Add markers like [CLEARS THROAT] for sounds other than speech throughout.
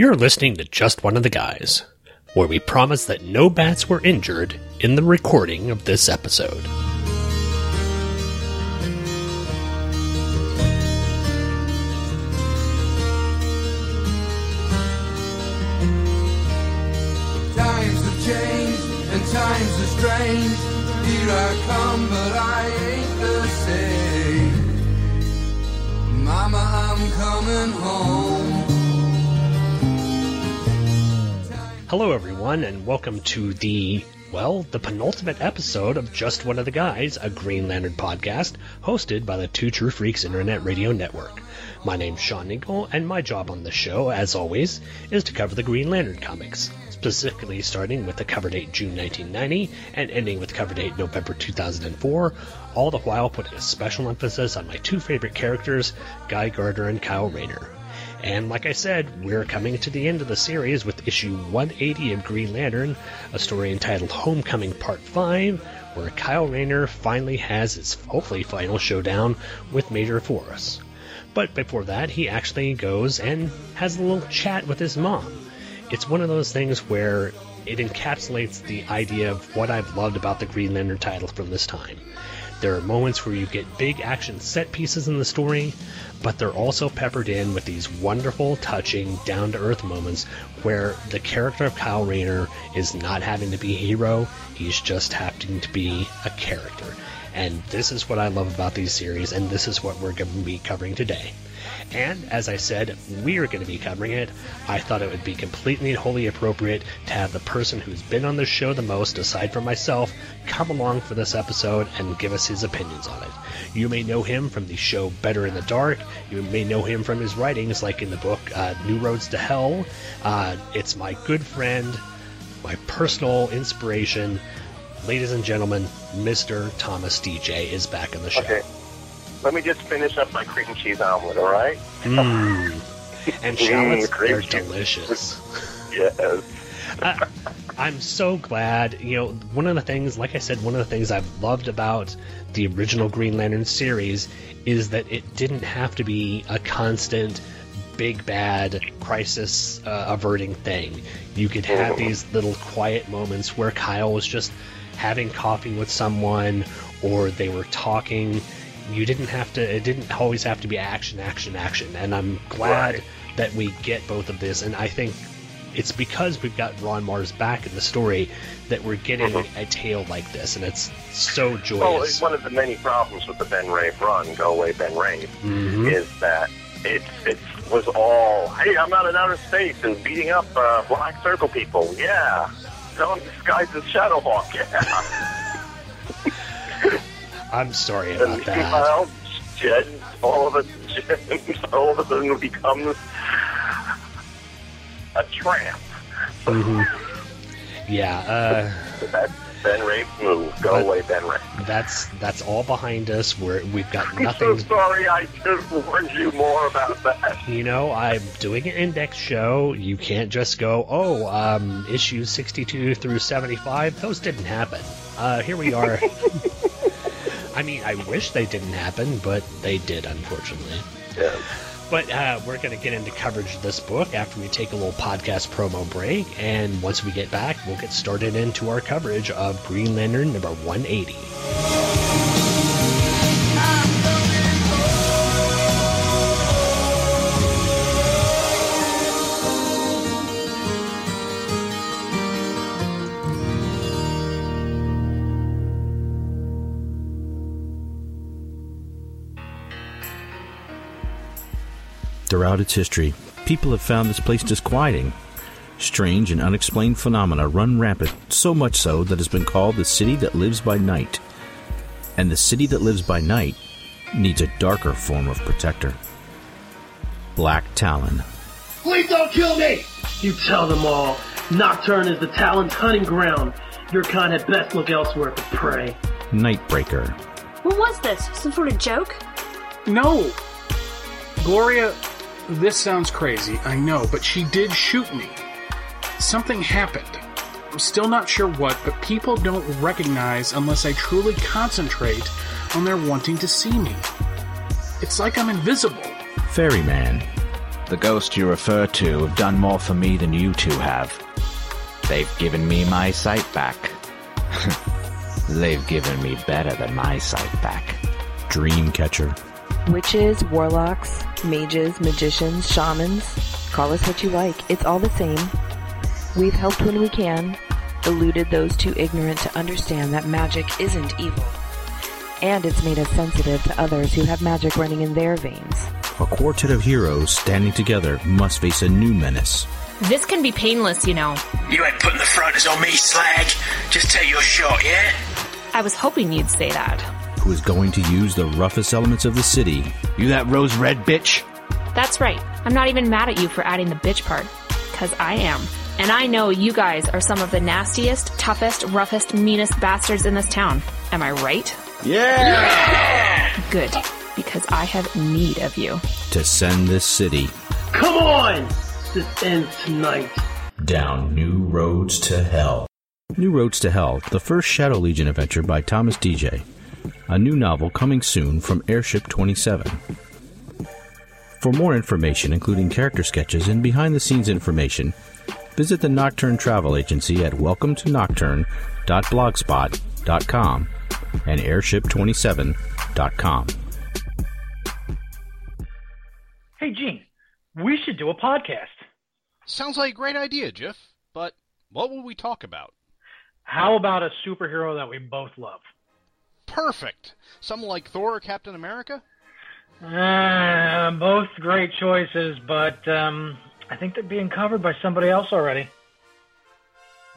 You're listening to Just One of the Guys, where we promise that no bats were injured in the recording of this episode. Times have changed and times are strange. Here I come, but I ain't the same. Mama, I'm coming home. Hello, everyone, and welcome to the, well, the penultimate episode of Just One of the Guys, a Green Lantern podcast hosted by the Two True Freaks Internet Radio Network. My name's Sean Ninkle, and my job on this show, as always, is to cover the Green Lantern comics, specifically starting with the cover date June 1990 and ending with cover date November 2004, all the while putting a special emphasis on my two favorite characters, Guy Gardner and Kyle Rayner. And like I said, we're coming to the end of the series with issue 180 of Green Lantern, a story entitled Homecoming Part 5, where Kyle Rayner finally has his hopefully final showdown with Major Force. But before that, he actually goes and has a little chat with his mom. It's one of those things where it encapsulates the idea of what I've loved about the Green Lantern title from this time. There are moments where you get big action set pieces in the story, but they're also peppered in with these wonderful, touching, down to earth moments where the character of Kyle Rayner is not having to be a hero, he's just having to be a character. And this is what I love about these series, and this is what we're going to be covering today. And as I said, we're going to be covering it. I thought it would be completely and wholly appropriate to have the person who's been on the show the most, aside from myself, come along for this episode and give us his opinions on it. You may know him from the show Better in the Dark. You may know him from his writings, like in the book uh, New Roads to Hell. Uh, it's my good friend, my personal inspiration. Ladies and gentlemen, Mr. Thomas Deja is back on the show. Okay. Let me just finish up my cream cheese omelet, all right? Mmm. And [LAUGHS] shallots, Mm, cheese. delicious. Yes. [LAUGHS] I, I'm so glad. You know, one of the things, like I said, one of the things I've loved about the original Green Lantern series is that it didn't have to be a constant big bad crisis uh, averting thing. You could have these little quiet moments where Kyle was just having coffee with someone or they were talking. You didn't have to, it didn't always have to be action, action, action. And I'm glad Right. that we get both of this. And I think it's because we've got Ron Marz back in the story that we're getting a tale like this, and it's so joyous Well, joyous. one of the many problems with the Ben Rafe run, Go Away Ben Rafe, Mhm. is that it, it was all, hey, I'm out in outer space and beating up uh, Black Circle people. Yeah. No, I'm disguised as Shadowhawk. [LAUGHS] Yeah. [LAUGHS] I'm sorry about and that. well, Jed, all of a Jed, all of a sudden becomes a tramp. Mhm. Yeah, uh, That's Ben Rafe's move. Go away, Ben Rafe. that's that's all behind us. We're we've got nothing. I'm so sorry I just warned you more about that. You know, I'm doing an index show. You can't just go, oh, um, issues 62 through 75. Those didn't happen. Uh, here we are. [LAUGHS] I mean, I wish they didn't happen, but they did, unfortunately. Yeah. But uh, we're going to get into coverage of this book after we take a little podcast promo break. And once we get back, we'll get started into our coverage of Green Lantern number 180. Throughout its history, people have found this place disquieting. Strange and unexplained phenomena run rampant, so much so that it's been called the city that lives by night. And the city that lives by night needs a darker form of protector. Black Talon. Please don't kill me! You tell them all. Nocturne is the Talon's hunting ground. Your kind had best look elsewhere for prey. Nightbreaker. What was this? Some sort of joke? No. Gloria, this sounds crazy, I know, but she did shoot me. Something happened. I'm still not sure what, but people don't recognize unless I truly concentrate on their wanting to see me. It's like I'm invisible. Ferryman. The ghosts you refer to have done more for me than you two have. They've given me my sight back. [LAUGHS] They've given me better than my sight back. Dreamcatcher. Witches, warlocks, mages, magicians, shamans. Call us what you like. It's all the same. We've helped when we can, eluded those too ignorant to understand that magic isn't evil. And it's made us sensitive to others who have magic running in their veins. A quartet of heroes standing together must face a new menace. This can be painless, you know. You ain't putting the fronters on me, slag. Just take your shot, yeah? I was hoping you'd say that. Who is going to use the roughest elements of the city? You that rose red bitch? That's right. I'm not even mad at you for adding the bitch part. Cause I am. And I know you guys are some of the nastiest, toughest, roughest, meanest bastards in this town. Am I right? Yeah! Good. Because I have need of you. To send this city. Come on! This ends tonight. Down new roads to hell. New Roads to Hell, the first Shadow Legion adventure by Thomas Deja. A new novel coming soon from Airship 27. For more information, including character sketches and behind the scenes information, visit the Nocturne Travel Agency at welcometonocturne.blogspot.com and airship27.com. Hey, Gene, we should do a podcast. Sounds like a great idea, Jeff. But what will we talk about? How about a superhero that we both love? Perfect. Someone like Thor or Captain America? Uh, both great choices, but um, I think they're being covered by somebody else already.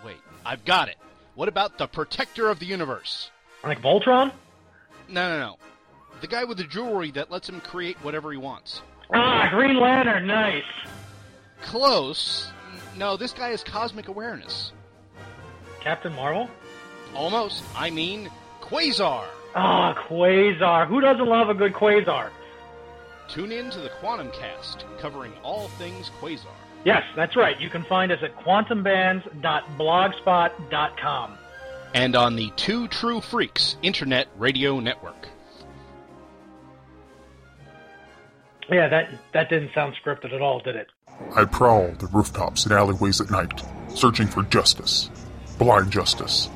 Wait, I've got it. What about the Protector of the Universe? Like Voltron? No, no, no. The guy with the jewelry that lets him create whatever he wants. Ah, Green Lantern, nice. Close. No, this guy has cosmic awareness. Captain Marvel? Almost. I mean, Quasar. Ah, Quasar. Who doesn't love a good Quasar? Tune in to the Quantum Cast, covering all things Quasar. Yes, that's right. You can find us at quantumbands.blogspot.com. And on the Two True Freaks Internet Radio Network. Yeah, that that didn't sound scripted at all, did it? I prowl the rooftops and alleyways at night, searching for justice. Blind justice.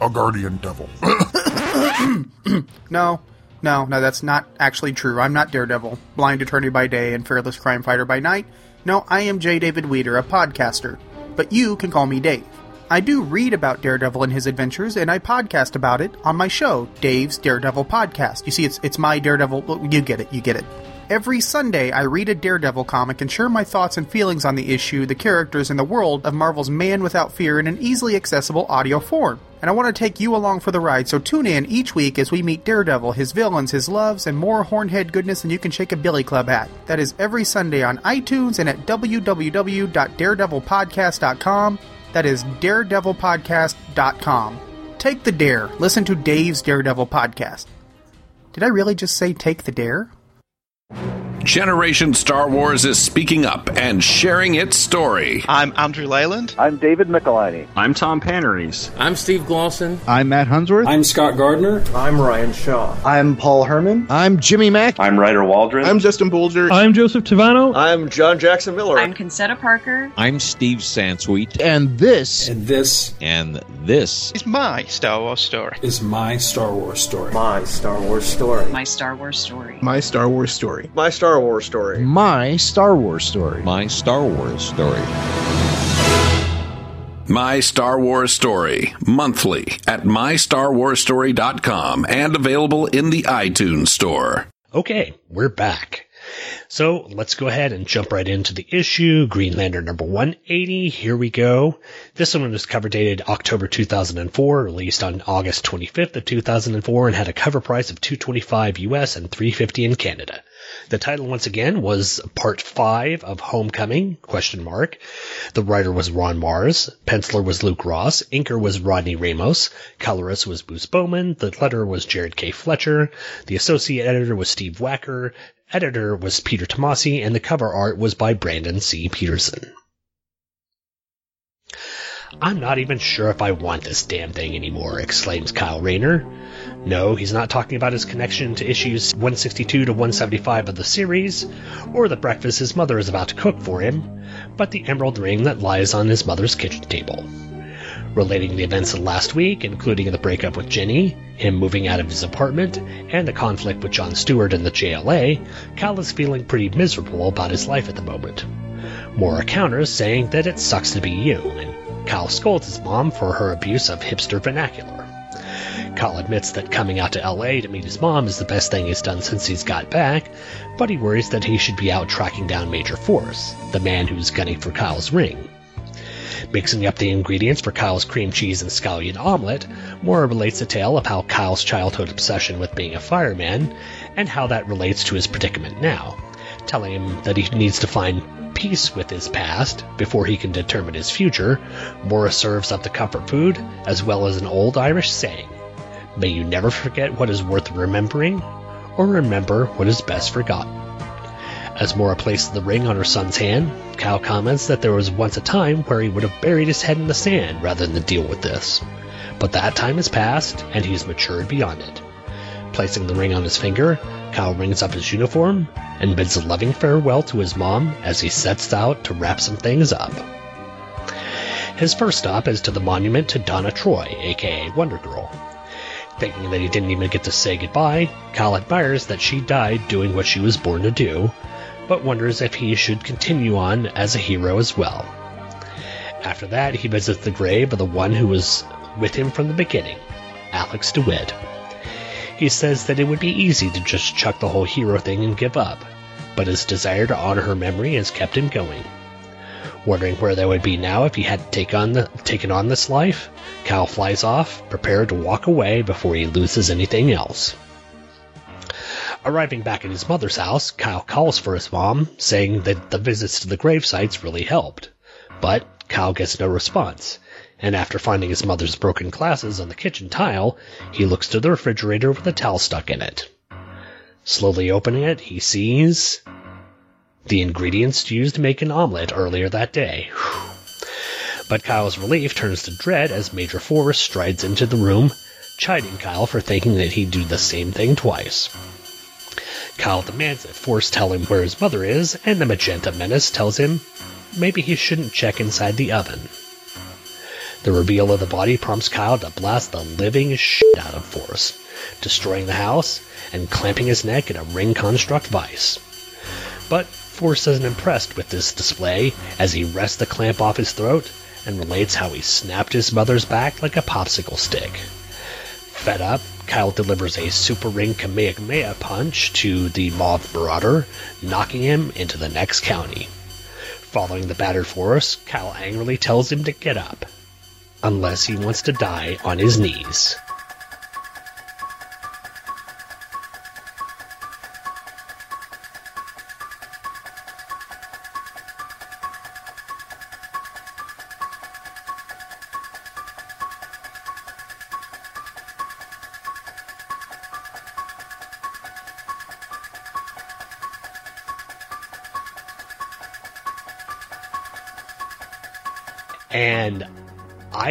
A guardian devil. [COUGHS] no, no, no, that's not actually true. I'm not Daredevil, blind attorney by day and fearless crime fighter by night. No, I am J. David Weeder, a podcaster. But you can call me Dave. I do read about Daredevil and his adventures, and I podcast about it on my show, Dave's Daredevil Podcast. You see, it's it's my Daredevil. You get it. You get it. Every Sunday, I read a Daredevil comic and share my thoughts and feelings on the issue, the characters, and the world of Marvel's Man Without Fear in an easily accessible audio form. And I want to take you along for the ride, so tune in each week as we meet Daredevil, his villains, his loves, and more hornhead goodness than you can shake a billy club at. That is every Sunday on iTunes and at www.daredevilpodcast.com. That is daredevilpodcast.com. Take the dare. Listen to Dave's Daredevil podcast. Did I really just say take the dare? you. Generation Star Wars is speaking up and sharing its story. I'm Andrew Leyland. I'm David Michelini. I'm Tom Paneries. I'm Steve Glosson. I'm Matt Hunsworth. I'm Scott Gardner. I'm Ryan Shaw. I'm Paul Herman. I'm Jimmy Mack. I'm Ryder Waldron. I'm Justin Bolger. I'm Joseph Tavano. I'm John Jackson Miller. I'm Concetta Parker. I'm Steve Sansweet. And this. And this. And this. Is my Star Wars story. Is my Star Wars story. My Star Wars story. My Star Wars story. My Star Wars story. My Star Wars story. My Star Wars story. My Star Wars story. My Star Wars Story, monthly at MyStarWarsStory.com and available in the iTunes Store. Okay, we're back. So let's go ahead and jump right into the issue. Green Lantern number 180. Here we go. This one was cover dated October 2004, released on August 25th of 2004, and had a cover price of 225 US and 350 in Canada. The title once again was part five of Homecoming, question mark. The writer was Ron Marz, penciler was Luke Ross, inker was Rodney Ramos, colorist was Moose Baumann, the letterer was Jared K. Fletcher, the associate editor was Steve Wacker, editor was Peter Tomasi, and the cover art was by Brandon C. Peterson. I'm not even sure if I want this damn thing anymore, exclaims Kyle Rayner. No, he's not talking about his connection to issues 162 to 175 of the series, or the breakfast his mother is about to cook for him, but the emerald ring that lies on his mother's kitchen table. Relating the events of last week, including the breakup with Jenny, him moving out of his apartment, and the conflict with John Stewart and the JLA, Cal is feeling pretty miserable about his life at the moment. Maura counters saying that it sucks to be you, and Cal scolds his mom for her abuse of hipster vernacular. Kyle admits that coming out to LA to meet his mom is the best thing he's done since he's got back, but he worries that he should be out tracking down Major Force, the man who's gunning for Kyle's ring. Mixing up the ingredients for Kyle's cream cheese and scallion omelet, Maura relates a tale of how Kyle's childhood obsession with being a fireman and how that relates to his predicament now, telling him that he needs to find peace with his past before he can determine his future. Maura serves up the comfort food as well as an old Irish saying, May you never forget what is worth remembering, or remember what is best forgotten. As Maura places the ring on her son's hand, Kyle comments that there was once a time where he would have buried his head in the sand rather than deal with this. But that time has passed, and he's matured beyond it. Placing the ring on his finger, Kyle rings up his uniform and bids a loving farewell to his mom as he sets out to wrap some things up. His first stop is to the monument to Donna Troy, aka Wonder Girl. Thinking that he didn't even get to say goodbye, Kyle admires that she died doing what she was born to do, but wonders if he should continue on as a hero as well. After that, he visits the grave of the one who was with him from the beginning, Alex DeWitt. He says that it would be easy to just chuck the whole hero thing and give up, but his desire to honor her memory has kept him going. Wondering where they would be now if he had take on the, taken on this life, Kyle flies off, prepared to walk away before he loses anything else. Arriving back at his mother's house, Kyle calls for his mom, saying that the visits to the grave sites really helped. But Kyle gets no response, and after finding his mother's broken glasses on the kitchen tile, he looks to the refrigerator with a towel stuck in it. Slowly opening it, he sees the ingredients used to make an omelet earlier that day. [SIGHS] But Kyle's relief turns to dread as Major Force strides into the room, chiding Kyle for thinking that he'd do the same thing twice. Kyle demands that Force tell him where his mother is, and the Magenta Menace tells him maybe he shouldn't check inside the oven. The reveal of the body prompts Kyle to blast the living shit out of Force, destroying the house and clamping his neck in a ring construct vice. But Force isn't impressed with this display as he wrests the clamp off his throat and relates how he snapped his mother's back like a popsicle stick. Fed up, Kyle delivers a super ring Kamehameha punch to the Moth Marauder, knocking him into the next county. Following the battered Force, Kyle angrily tells him to get up, unless he wants to die on his knees.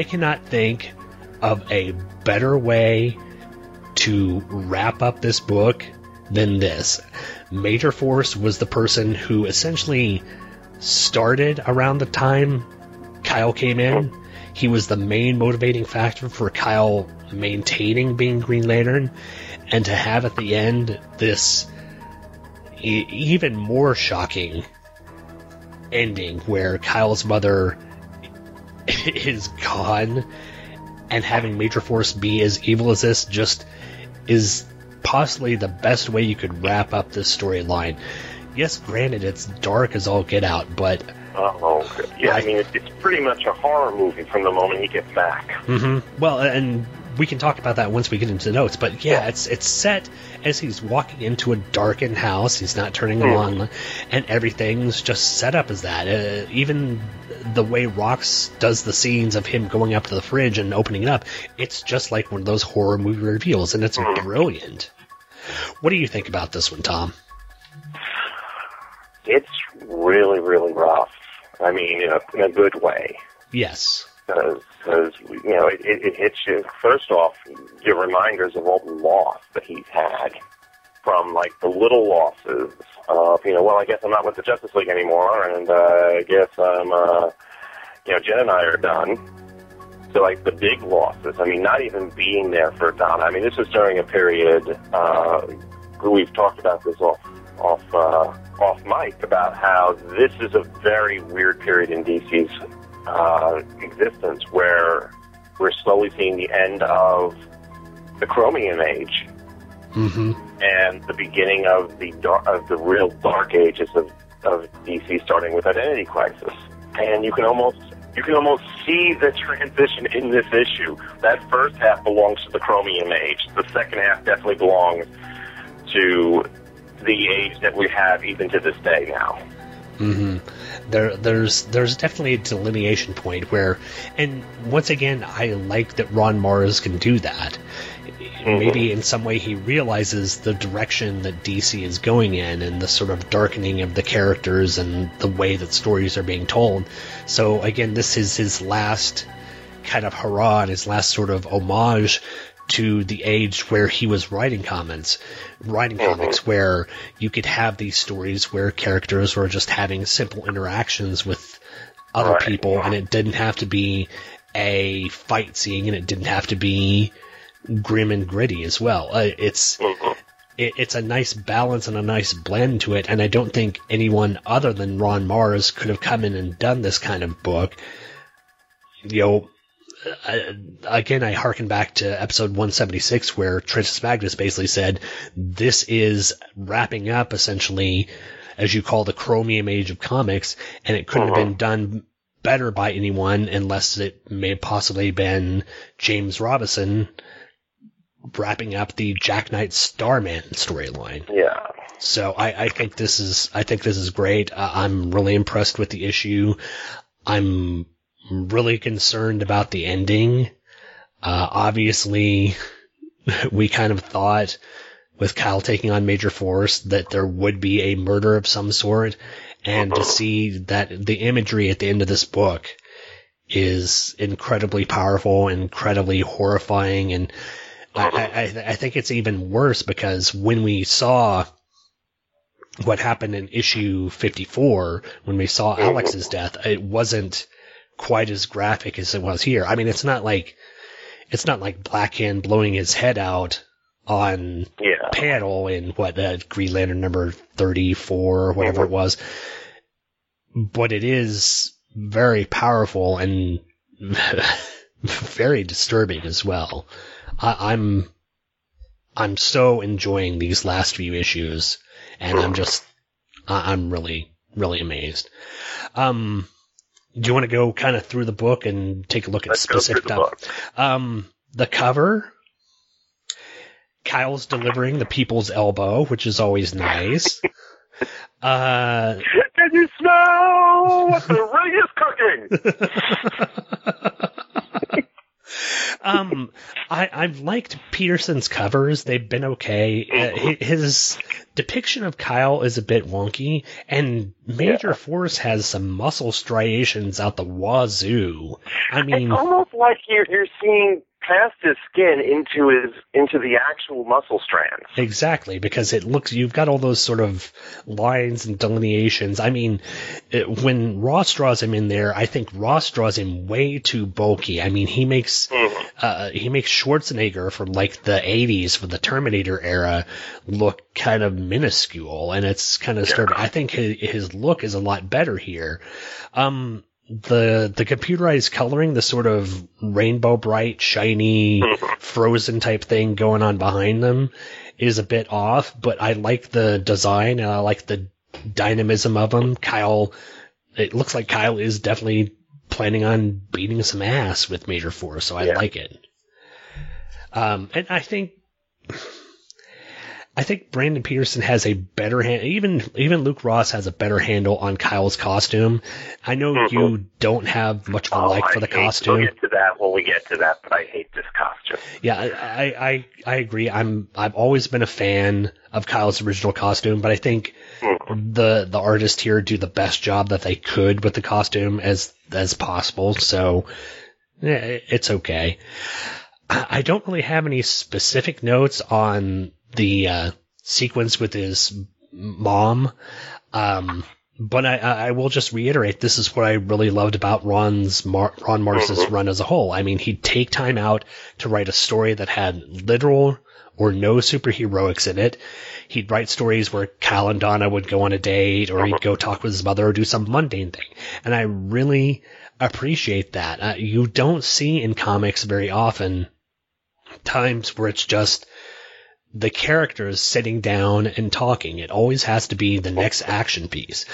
Cannot think of a better way to wrap up this book than this. Major Force was the person who essentially started around the time Kyle came in. He was the main motivating factor for Kyle maintaining being Green Lantern, and to have at the end this e- even more shocking ending where Kyle's mother [LAUGHS] is gone and having Major Force be as evil as this just is possibly the best way you could wrap up this storyline. Yes, granted, it's dark as all get out, but Oh, yeah. I mean, it's, pretty much a horror movie from the moment he gets back. hmm well, and we can talk about that once we get into the notes. But yeah, it's it's set as he's walking into a darkened house. He's not turning Hmm. on, and everything's just set up as that. Uh, even the way Ross does the scenes of him going up to the fridge and opening it up, it's just like one of those horror movie reveals, and it's brilliant. What do you think about this one, Tom? It's really, really rough. I mean, in a, in a good way. Yes. Because you know it, it, it hits you. First off your reminders of all the loss that he's had from like the little losses of you know well I guess I'm not with the Justice League anymore and uh, I guess I'm uh, you know Jen and I are done. So like the big losses I mean not even being there for Donna. I mean this was during a period uh, we've talked about this off off uh, off mic about how this is a very weird period in DC's uh, existence where we're slowly seeing the end of the Chromium Age Mm-hmm. and the beginning of the dar- of the real dark ages of, of DC, starting with Identity Crisis. And you can almost you can almost see the transition in this issue. That first half belongs to the Chromium Age. The second half definitely belongs to the age that we have even to this day now. hmm There, there's, there's definitely a delineation point where, and once again, I like that Ron Marz can do that. Mm-hmm. Maybe in some way he realizes the direction that DC is going in and the sort of darkening of the characters and the way that stories are being told. So again, this is his last kind of hurrah and his last sort of homage to the age where he was writing comments, writing comics, where you could have these stories where characters were just having simple interactions with other Right. people, and it didn't have to be a fight scene, and it didn't have to be grim and gritty as well. Uh, it's it, it's a nice balance and a nice blend to it, and I don't think anyone other than Ron Marz could have come in and done this kind of book. You know, I, again, I harken back to episode 176 where Tristus Magnus basically said, this is wrapping up essentially, as you call the chromium age of comics, and it couldn't have been done better by anyone unless it may have possibly been James Robinson wrapping up the Jack Knight Starman storyline. Yeah. So I, I think this is I think this is great. Uh, I'm really impressed with the issue. I'm really concerned about the ending. Uh, obviously, [LAUGHS] we kind of thought with Kyle taking on Major Force that there would be a murder of some sort, and to see that the imagery at the end of this book is incredibly powerful, incredibly horrifying, and I, I, I think it's even worse because when we saw what happened in issue 54, when we saw Alex's death, it wasn't quite as graphic as it was here. I mean, it's not like, it's not like Blackhand blowing his head out on Yeah. panel in what, uh, Green Lantern number 34 or whatever it was. But it is very powerful and [LAUGHS] very disturbing as well. I, I'm I'm so enjoying these last few issues, and I'm just I'm really really amazed. Um, do you want to go kind of through the book and take a look at Let's specific through the stuff? Um, the cover. Kyle's delivering the people's elbow, which is always nice. [LAUGHS] Uh, Can you smell what the ring is cooking? [LAUGHS] um, I, I've liked Peterson's covers. They've been okay. Uh, his depiction of Kyle is a bit wonky, and Major Force has some muscle striations out the wazoo. I mean, it's almost like you're you're seeing past his skin into his into the actual muscle strands. Exactly, because it looks you've got all those sort of lines and delineations. I mean, it, when Ross draws him in there, I think Ross draws him way too bulky. I mean, he makes uh, he makes Schwarzenegger from like the '80s for the Terminator era look kind of minuscule, and it's kind of disturbing. I think his, his look is a lot better here. Um, the the computerized coloring, the sort of rainbow bright, shiny, frozen type thing going on behind them is a bit off, but I like the design and I like the dynamism of them. Kyle, it looks like Kyle is definitely planning on beating some ass with Major Force, so I like it. Um, and I think I think Brandon Peterson has a better hand. Even even Luke Ross has a better handle on Kyle's costume. I know you don't have much of a like for the I hate- costume. We'll get to that when we get to that, but I hate this costume. Yeah, I, I, I I agree. I'm I've always been a fan of Kyle's original costume, but I think the the artists here do the best job that they could with the costume as as possible. So eh, it's okay. I I don't really have any specific notes on the uh, sequence with his mom. Um, but I, I will just reiterate, this is what I really loved about Ron's Mar- Ron Marz's run as a whole. I mean, he'd take time out to write a story that had literal or no superheroics in it. He'd write stories where Cal and Donna would go on a date, or he'd go talk with his mother, or do some mundane thing. And I really appreciate that. Uh, you don't see in comics very often times where it's just the characters sitting down and talking. It always has to be the next action piece.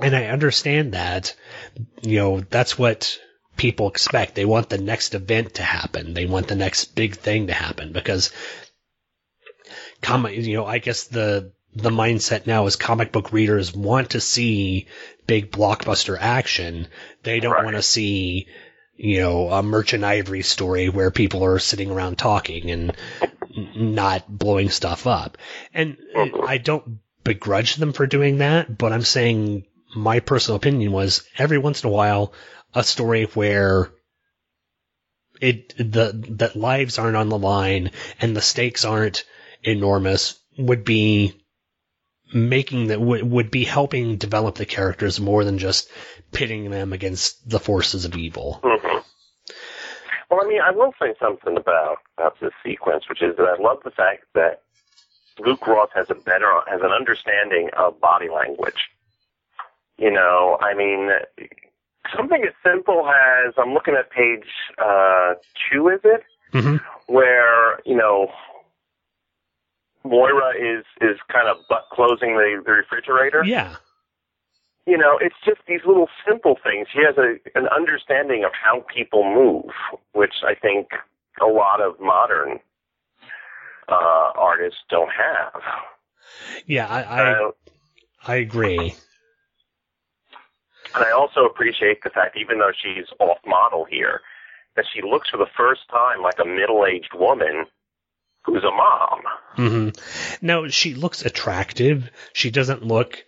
And I understand that, you know, that's what people expect. They want the next event to happen. They want the next big thing to happen because comic, you know, I guess the, the mindset now is comic book readers want to see big blockbuster action. They don't want to see, you know, a Merchant Ivory story where people are sitting around talking and not blowing stuff up. And I don't begrudge them for doing that, but I'm saying my personal opinion was every once in a while a story where it the that lives aren't on the line and the stakes aren't enormous would be making that would, would be helping develop the characters more than just pitting them against the forces of evil. hmm Well, I mean, I will say something about about this sequence, which is that I love the fact that Luke Ross has a better has an understanding of body language. You know, I mean, something as simple as I'm looking at page uh, two, is it? Mm-hmm. where you know Moira is is kind of butt closing the, the refrigerator. Yeah. You know, it's just these little simple things. He has a an understanding of how people move, which I think a lot of modern uh, artists don't have. Yeah, I I, Uh, I agree. And I also appreciate the fact, even though she's off model here, that she looks for the first time like a middle aged woman who's a mom. hmm No, she looks attractive. She doesn't look.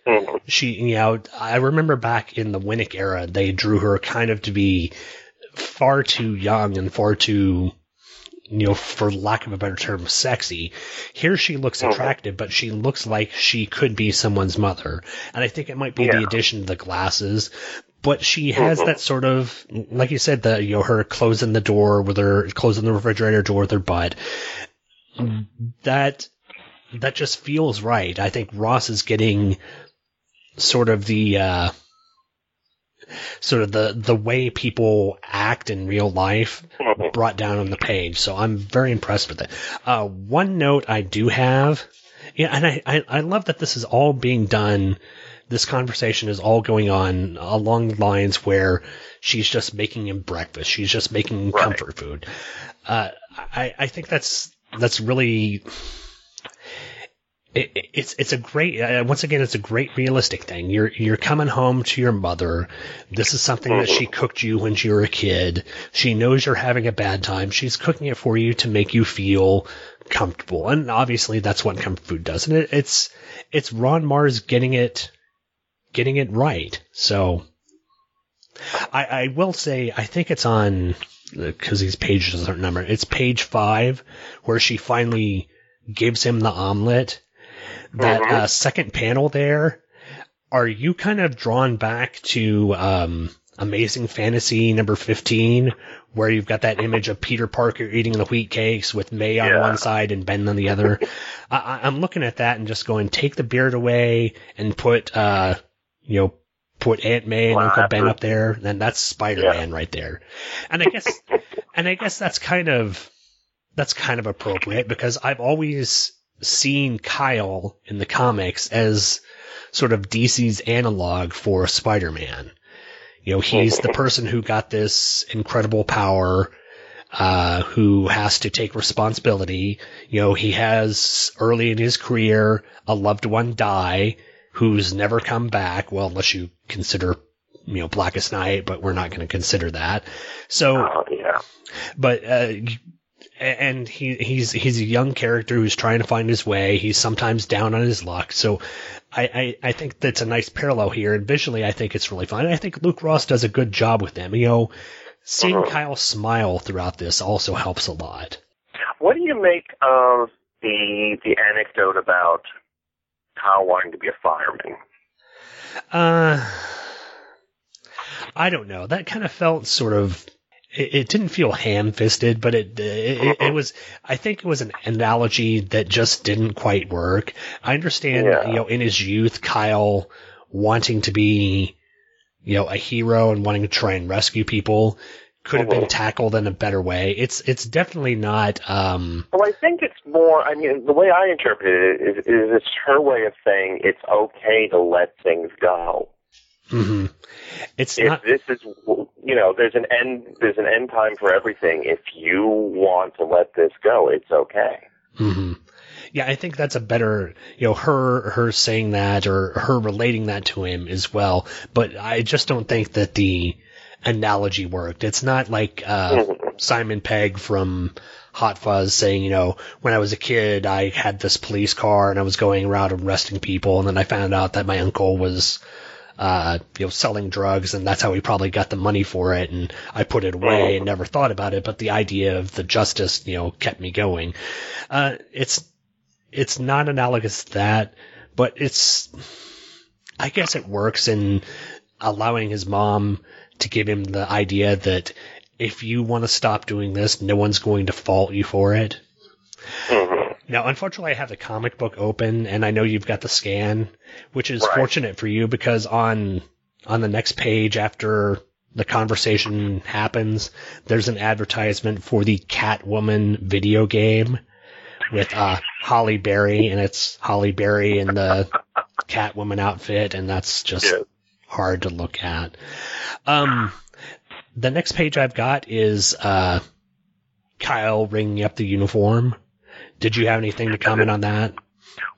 She, you know, I remember back in the Winick era, they drew her kind of to be far too young and far too, you know, for lack of a better term, sexy. Here she looks attractive, but she looks like she could be someone's mother. And I think it might be the addition to the glasses. But she has Mhm. that sort of, like you said, the you know her closing the door with her closing the refrigerator door with her butt. That that just feels right. I think Ross is getting sort of the uh, sort of the the way people act in real life brought down on the page. So I'm very impressed with it. Uh, one note I do have, yeah, and I, I I love that this is all being done. This conversation is all going on along the lines where she's just making him breakfast. She's just making comfort food. Uh, I I think that's that's really it, it- it's it's a great uh, once again it's a great realistic thing. You're you're coming home to your mother. This is something that she cooked you when you were a kid. She knows you're having a bad time. She's cooking it for you to make you feel comfortable. And obviously that's what comfort food does. And it, it's it's Ron Marz getting it getting it right. So I, I will say I think it's on because these pages aren't numbered. It's page five where she finally gives him the omelet. That Mhm. uh, second panel there. Are you kind of drawn back to um, Amazing Fantasy number fifteen, where you've got that image of Peter Parker eating the wheat cakes with May on Yeah. one side and Ben on the other? [LAUGHS] I, I- I'm looking at that and just going, take the beard away and put, uh, you know, put Aunt May and Uncle Ben up there, then that's Spider-Man right there. And I guess, [LAUGHS] and I guess that's kind of, that's kind of appropriate because I've always seen Kyle in the comics as sort of DC's analog for Spider-Man. You know, he's the [LAUGHS] person who got this incredible power, uh, who has to take responsibility. You know, he has early in his career a loved one die who's never come back. Well, unless you consider, you know, Blackest Night, but we're not going to consider that. So, Oh, yeah. but uh, and he he's he's a young character who's trying to find his way. He's sometimes down on his luck. So I, I, I think that's a nice parallel here. And visually, I think it's really fun. I think Luke Ross does a good job with them. You know, Seeing Mhm. Kyle smile throughout this also helps a lot. What do you make of the the anecdote about Kyle wanting to be a fireman? Uh, I don't know. That kind of felt sort of. It, it didn't feel ham-fisted, but it, it it it was. I think it was an analogy that just didn't quite work. I understand, Yeah. you know, in his youth, Kyle wanting to be, you know, a hero and wanting to try and rescue people could have been Mhm. tackled in a better way. It's it's definitely not. Um, Well, I think it's more. I mean, the way I interpret it is, is it's her way of saying it's okay to let things go. mhm. It's If not. this is, you know, there's an end. There's an end time for everything. If you want to let this go, it's okay. hmm Yeah, I think that's a better, you know, her her saying that or her relating that to him as well. But I just don't think that the analogy worked. It's not like uh, Simon Pegg from Hot Fuzz saying, you know, when I was a kid, I had this police car and I was going around arresting people, and then I found out that my uncle was. Uh, you know, selling drugs, and that's how he probably got the money for it. And I put it away and never thought about it. But the idea of the justice, you know, kept me going. Uh, it's it's not analogous to that, but it's I guess it works in allowing his mom to give him the idea that if you want to stop doing this, no one's going to fault you for it. Now, unfortunately, I have the comic book open, and I know you've got the scan, which is Right. fortunate for you because on on the next page after the conversation happens, there's an advertisement for the Catwoman video game with uh, Halle Berry, and it's Halle Berry in the Catwoman outfit, and that's just hard to look at. Um, the next page I've got is uh, Kyle ringing up the uniform. Did you have anything to comment on that?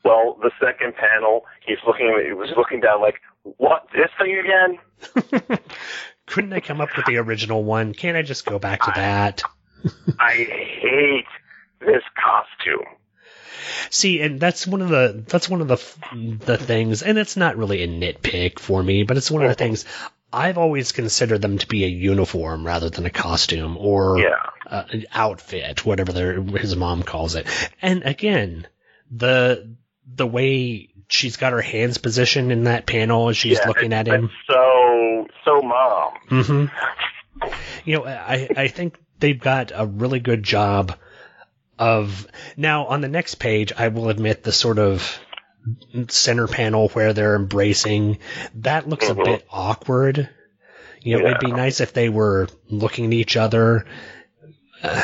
Well, the second panel, he's looking. He was looking down like, what? This thing again? [LAUGHS] Couldn't I come up with the original one? Can't I just go back to that? [LAUGHS] I hate this costume. See, and that's one of the that's one of the the things, and it's not really a nitpick for me, but it's one of the things I've always considered them to be a uniform rather than a costume or Yeah. uh, an outfit, whatever their, his mom calls it. And again, the the way she's got her hands positioned in that panel as she's Yeah, looking at him. it's So, so mom. hmm You know, I, I think they've got a really good job of now on the next page. I will admit the sort of center panel where they're embracing that looks a bit awkward. You know, it'd be nice if they were looking at each other. Uh,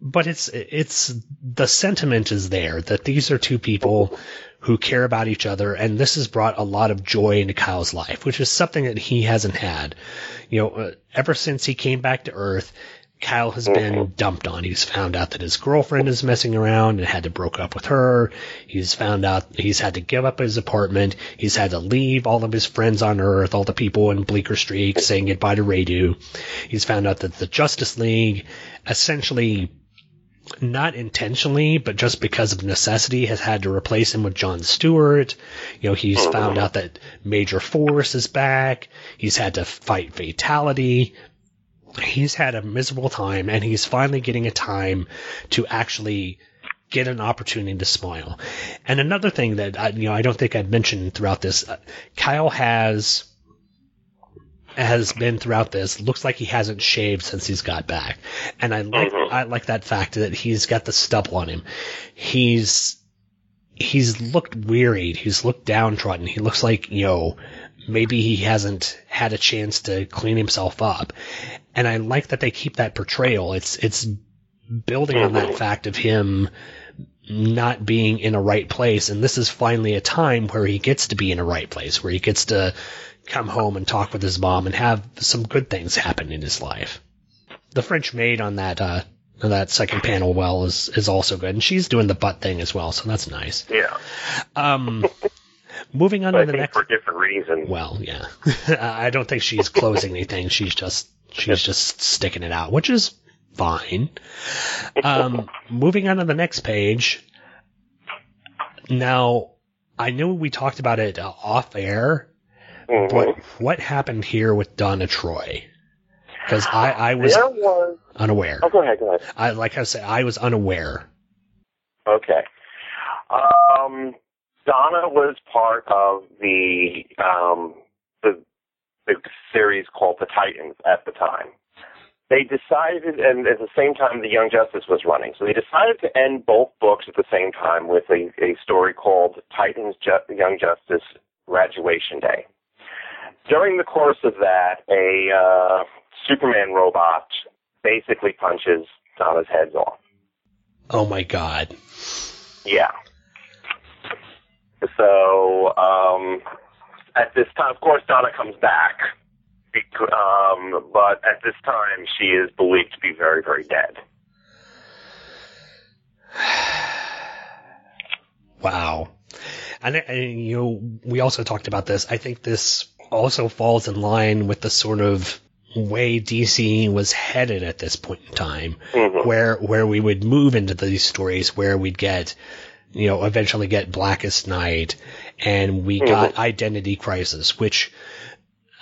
but it's it's the sentiment is there that these are two people who care about each other, and this has brought a lot of joy into Kyle's life, which is something that he hasn't had. You know, uh, ever since he came back to Earth, Kyle has been mm-hmm. dumped on. He's found out that his girlfriend is messing around and had to broke up with her. He's found out he's had to give up his apartment. He's had to leave all of his friends on Earth, all the people in Bleecker Street saying goodbye to Radu. He's found out that the Justice League essentially not intentionally, but just because of necessity, has had to replace him with John Stewart. You know, he's mm-hmm. found out that Major Force is back. He's had to fight Fatality. He's had a miserable time, and he's finally getting a time to actually get an opportunity to smile. And another thing that I, you know I don't think I've mentioned throughout this, uh, Kyle has has been throughout this. Looks like he hasn't shaved since he's got back. And i like i like that fact that he's got the stubble on him. He's he's looked wearied. He's looked downtrodden. He looks like you know maybe he hasn't had a chance to clean himself up and i like that they keep that portrayal it's it's building on that fact of him not being in a right place and this is finally a time where he gets to be in a right place where he gets to come home and talk with his mom and have some good things happen in his life. The French maid on that uh on that second panel well is is also good and she's doing the butt thing as well, so that's nice. Yeah. Um [LAUGHS] moving on But I to the think next for different reasons. well, yeah. [LAUGHS] I don't think she's closing anything. She's just she's just sticking it out, which is fine. Um, [LAUGHS] moving on to the next page. Now, I know we talked about it uh, off air, but what happened here with Donna Troy? Because I, I was was. unaware. Oh, go ahead. Go ahead. I like I said, I was unaware. Okay. Um, Donna was part of the um, the the series called The Titans at the time. They decided, and at the same time, The Young Justice was running. So they decided to end both books at the same time with a, a story called Titans Ju- Young Justice Graduation Day. During the course of that, a uh, Superman robot basically punches Donna's heads off. Oh my god. Yeah. So um, at this time, of course, Donna comes back, um, but at this time, she is believed to be very, very dead. [SIGHS] Wow. And, and you know, we also talked about this. I think this also falls in line with the sort of way DC was headed at this point in time, where where we would move into these stories where we'd get, you know, eventually get Blackest Night, and we mm-hmm. got Identity Crisis, which,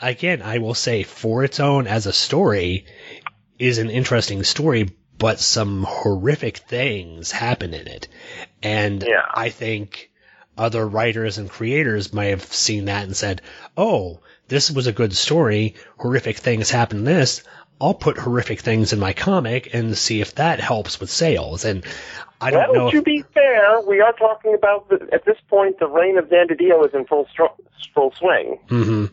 again, I will say, for its own as a story, is an interesting story, but some horrific things happen in it, and I think other writers and creators might have seen that and said, "Oh, this was a good story. Horrific things happen in this. I'll put horrific things in my comic and see if that helps with sales." And I don't well, know. to If, be fair, we are talking about the, at this point the reign of Dan DiDio is in full stro- full swing. hmm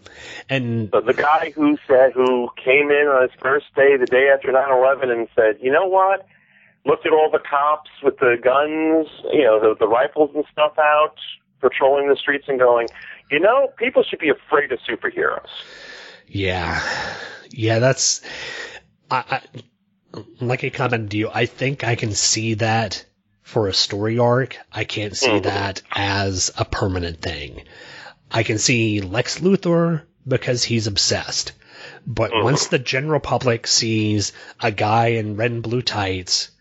And So the guy who said who came in on his first day, the day after 9/11, and said, "You know what? Looked at all the cops with the guns, you know, the, the rifles and stuff out, patrolling the streets, and going, you know, people should be afraid of superheroes." yeah, yeah, that's. I, I like I commented to you. I think I can see that for a story arc. I can't see Mhm. that as a permanent thing. I can see Lex Luthor because he's obsessed. But once the general public sees a guy in red and blue tights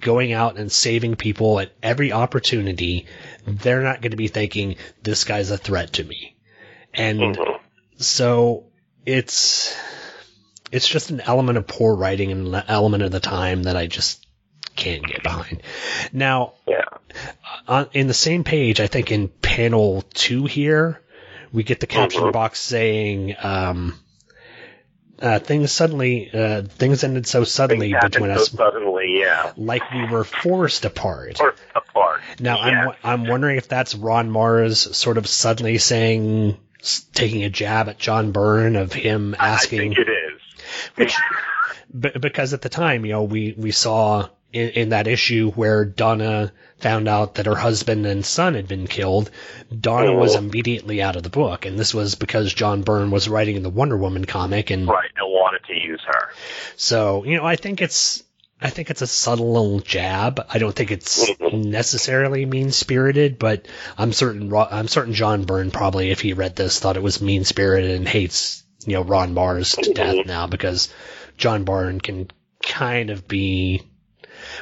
going out and saving people at every opportunity, they're not going to be thinking this guy's a threat to me. And so it's it's just an element of poor writing and an element of the time that I just can't get behind. Now, on, in the same page, I think in panel two here, we get the caption box saying, um, uh, things suddenly, uh, things ended so suddenly between happened us, so suddenly, yeah, like we were forced apart. or apart. Now, I'm I'm wondering if that's Ron Marz sort of suddenly saying, taking a jab at John Byrne of him asking. I think it is. Which, b- because at the time, you know, we, we saw in, in that issue where Donna found out that her husband and son had been killed, Donna was Oh. immediately out of the book. And this was because John Byrne was writing the Wonder Woman comic and Right, and wanted to use her. so, you know, I think it's I think it's a subtle little jab. I don't think it's mm-hmm. necessarily mean spirited, but I'm certain I'm certain John Byrne probably, if he read this, thought it was mean spirited and hates you know Ron Marz to death now because John Byrne can kind of be.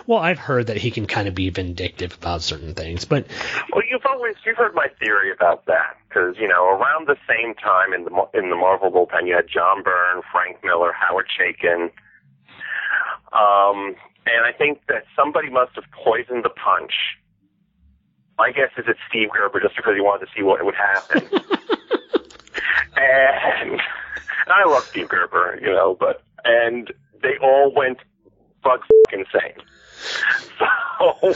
Well, I've heard that he can kind of be vindictive about certain things, but Well, you've always you've heard my theory about that because you know around the same time in the in the Marvel bullpen you had John Byrne, Frank Miller, Howard Chaykin, um, and I think that somebody must have poisoned the punch. My guess is it's Steve Gerber just because he wanted to see what would happen. [LAUGHS] and I love Steve Gerber, you know, but and they all went bug insane. [LAUGHS] So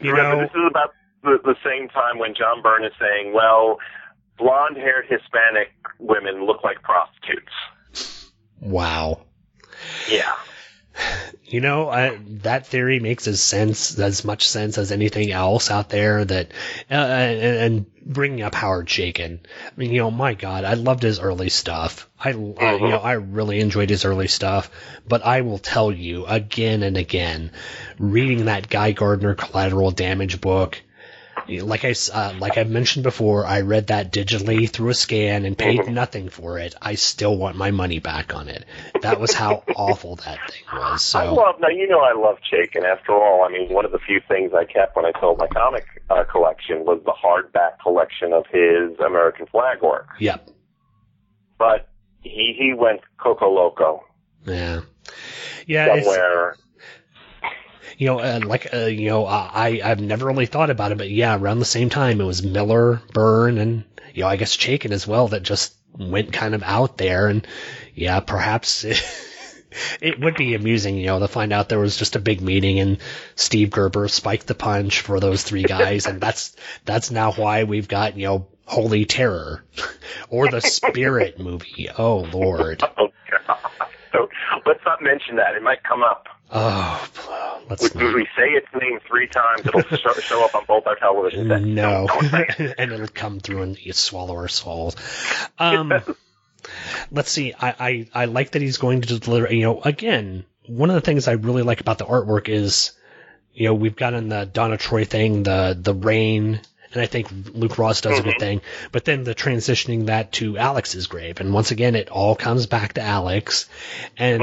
you Remember, know, this is about the, the same time when John Byrne is saying, well, blonde haired Hispanic women look like prostitutes. wow. Yeah. You know, I, that theory makes as sense as much sense as anything else out there. That uh, and, and bringing up Howard Chaykin. I mean, you know, my God, I loved his early stuff. I, I you know, I really enjoyed his early stuff. But I will tell you again and again, reading that Guy Gardner Collateral Damage book. Like I uh, like I mentioned before, I read that digitally through a scan and paid nothing for it. I still want my money back on it. That was how [LAUGHS] awful that thing was. So I love, now you know I love Chaykin. After all, I mean, one of the few things I kept when I sold my comic uh, collection was the hardback collection of his American flag work. Yep. But he he went Coco Loco Yeah. Yeah, it's, somewhere. You know, uh, like uh, you know, I I've never really thought about it, but yeah, around the same time it was Miller, Byrne, and you know, I guess Chaykin as well that just went kind of out there, and yeah, perhaps it, [LAUGHS] it would be amusing, you know, to find out there was just a big meeting and Steve Gerber spiked the punch for those three guys, and that's that's now why we've got you know Holy Terror [LAUGHS] or the Spirit movie. Oh Lord. [LAUGHS] Oh God! So let's not mention that. It might come up. Oh, let's we we say its name three times. It'll [LAUGHS] show, show up on both our television sets. No, [LAUGHS] and it'll come through and you swallow our souls. Um, [LAUGHS] let's see. I, I I like that he's going to deliver. You know, again, one of the things I really like about the artwork is, you know, we've gotten the Donna Troy thing, the the rain, and I think Luke Ross does a good thing. But then the transitioning that to Alex's grave, and once again, it all comes back to Alex, and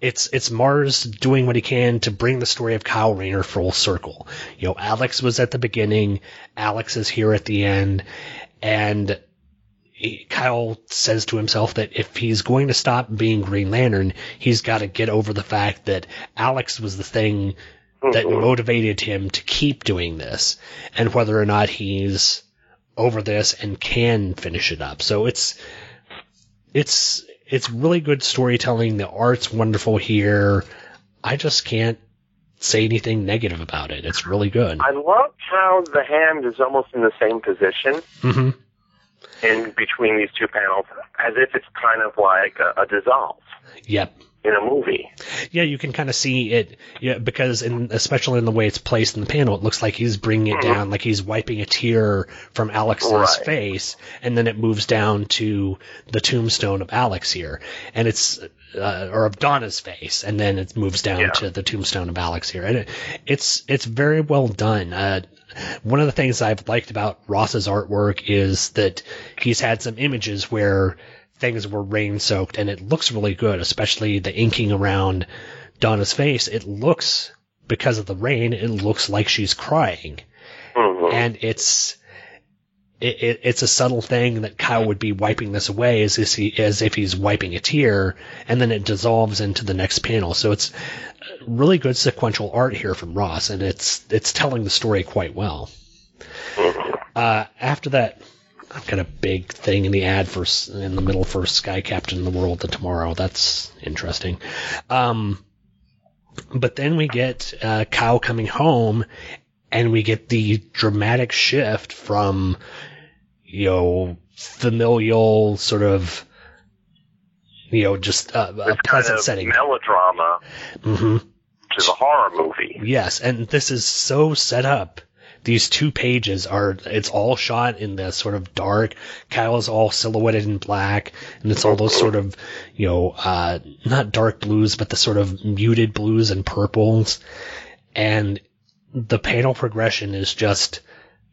it's it's Marz doing what he can to bring the story of Kyle Rayner full circle. You know, Alex was at the beginning, Alex is here at the end, and Kyle says to himself that if he's going to stop being Green Lantern, he's got to get over the fact that Alex was the thing that mm-hmm. motivated him to keep doing this, and whether or not he's over this and can finish it up. So it's it's it's really good storytelling. The art's wonderful here. I just can't say anything negative about it. It's really good. I love how the hand is almost in the same position hmm in between these two panels, as if it's kind of like a, a dissolve Yep. In a movie. Yeah, you can kind of see it, yeah, because in, especially in the way it's placed in the panel, it looks like he's bringing it down, like he's wiping a tear from Alex's Right. face, and then it moves down to the tombstone of Alex here, and it's uh, or of Donna's face, and then it moves down to the tombstone of Alex here, and it, it's it's very well done. Uh, one of the things I've liked about Ross's artwork is that he's had some images where things were rain soaked and it looks really good, especially the inking around Donna's face. It looks, because of the rain, it looks like she's crying. Mm-hmm. And it's, it, it, it's a subtle thing that Kyle would be wiping this away as if, he, as if he's wiping a tear, and then it dissolves into the next panel. So it's really good sequential art here from Ross, and it's it's telling the story quite well. Uh, after that, I've got a big thing in the ad for in the middle for Sky Captain and the World of Tomorrow. That's interesting. Um, but then we get uh, Kyle coming home, and we get the dramatic shift from you know familial sort of you know just uh, a pleasant setting. melodrama hmm to the horror movie. Yes, and this is so set up. These two pages are, it's all shot in this sort of dark, Kyle's all silhouetted in black, and it's all those sort of, you know, uh, not dark blues, but the sort of muted blues and purples. And the panel progression is just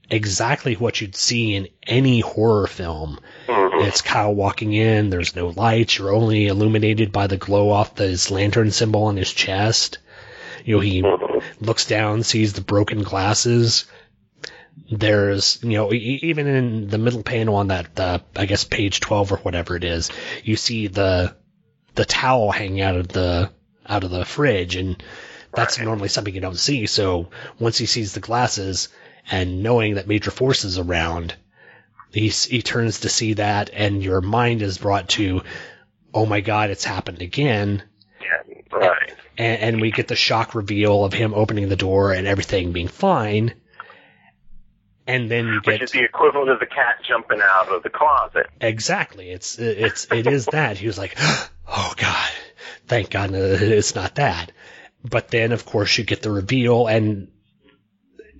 exactly what you'd see in any horror film. It's Kyle walking in, there's no lights, you're only illuminated by the glow off his lantern symbol on his chest. You know, he looks down, sees the broken glasses. There's, you know, even in the middle panel on that, uh, I guess page 12 or whatever it is, you see the, the towel hanging out of the, out of the fridge and that's normally something you don't see. So once he sees the glasses and knowing that Major Force is around, he, he turns to see that and your mind is brought to, oh my god, it's happened again. Yeah, right. And, and we get the shock reveal of him opening the door and everything being fine. And then you Which is the equivalent of the cat jumping out of the closet. exactly it's it's it is that he was like, [GASPS] oh god, thank God it's not that. But then of course you get the reveal and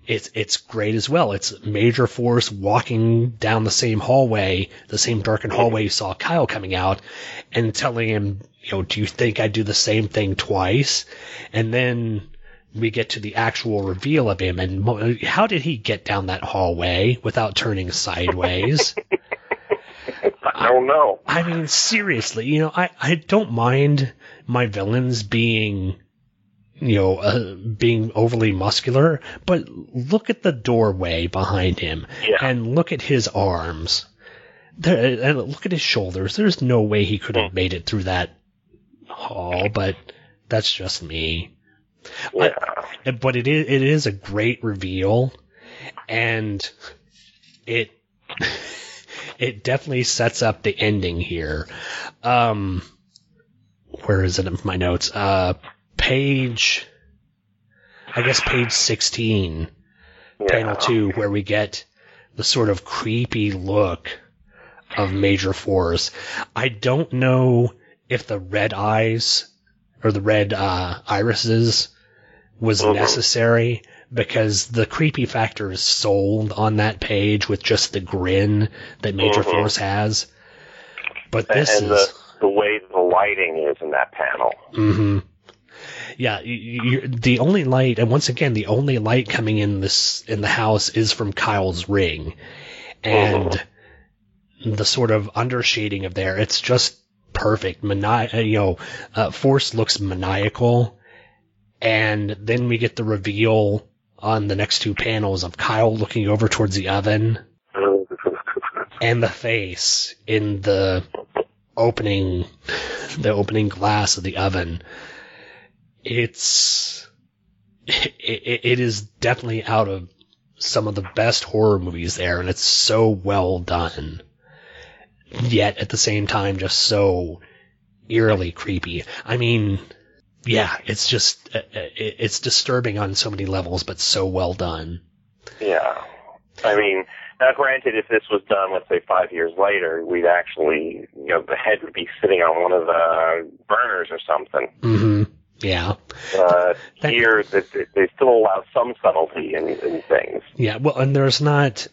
it's it's great as well. It's Major Force walking down the same hallway, the same darkened hallway you saw Kyle coming out, and telling him, you know, do you think I'd do the same thing twice? And then we get to the actual reveal of him, and mo- how did he get down that hallway without turning sideways? [LAUGHS] I don't know. I mean, seriously, you know, I, I don't mind my villains being, you know, uh, being overly muscular, but look at the doorway behind him Yeah. and look at his arms. there, and look at his shoulders. There's no way he could have made it through that hall, but that's just me. Yeah. I- but it is it is a great reveal, and it [LAUGHS] it definitely sets up the ending here. Um, where is it in my notes? Uh, page, I guess page sixteen, panel two, where we get the sort of creepy look of Major Force. I don't know if the red eyes or the red uh, irises was necessary because the creepy factor is sold on that page with just the grin that Major Mhm. Force has. But this and is the the way the lighting is in that panel. hmm Yeah, the only light, and once again, the only light coming in this in the house is from Kyle's ring, and the sort of undershading of there, it's just perfect. Mani- uh, you know, uh, Force looks maniacal, and then we get the reveal on the next two panels of Kyle looking over towards the oven, and the face in the opening the opening glass of the oven it's it, it, is definitely out of some of the best horror movies there and it's so well done yet at the same time just so eerily creepy i mean yeah it's just uh, uh, it- it's disturbing on so many levels but so well done Yeah. I mean, now granted, if this was done, let's say five years later, we'd actually, you know, the head would be sitting on one of the burners or something. hmm yeah uh, here, that that they still allow some subtlety in, in things. Yeah, well, and there's not.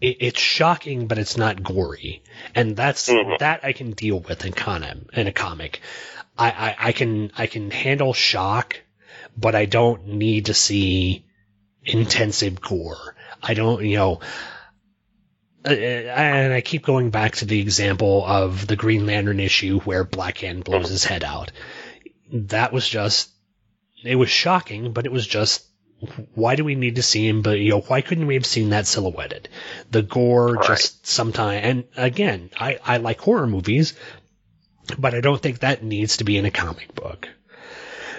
It, it's shocking, but it's not gory, and that's mm-hmm. that I can deal with in comic. In a comic, I, I I can I can handle shock, but I don't need to see intensive gore. I don't, you know. uh, uh And I keep going back to the example of the Green Lantern issue where Black Hand blows his head out. That was just, it was shocking, but it was just why do we need to see him? But you know, why couldn't we have seen that silhouetted? The gore just sometime. And again, I I like horror movies, but I don't think that needs to be in a comic book.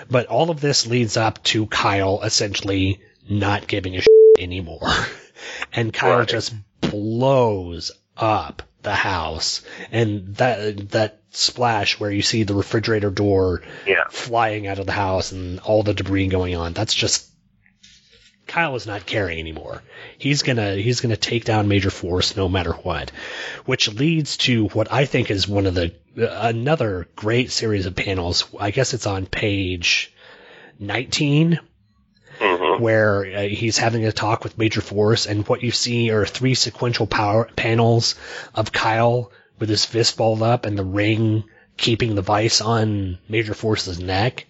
But all of this leads up to Kyle essentially not giving a shit anymore, [LAUGHS] and Kyle just blows up the house, and that that splash where you see the refrigerator door Yeah. flying out of the house and all the debris going on. That's just Kyle is not caring anymore. He's gonna he's gonna take down Major Force no matter what, which leads to what I think is one of the another great series of panels. I guess it's on page nineteen. Where uh, he's having a talk with Major Force, and what you see are three sequential power panels of Kyle with his fist balled up and the ring keeping the vice on Major Force's neck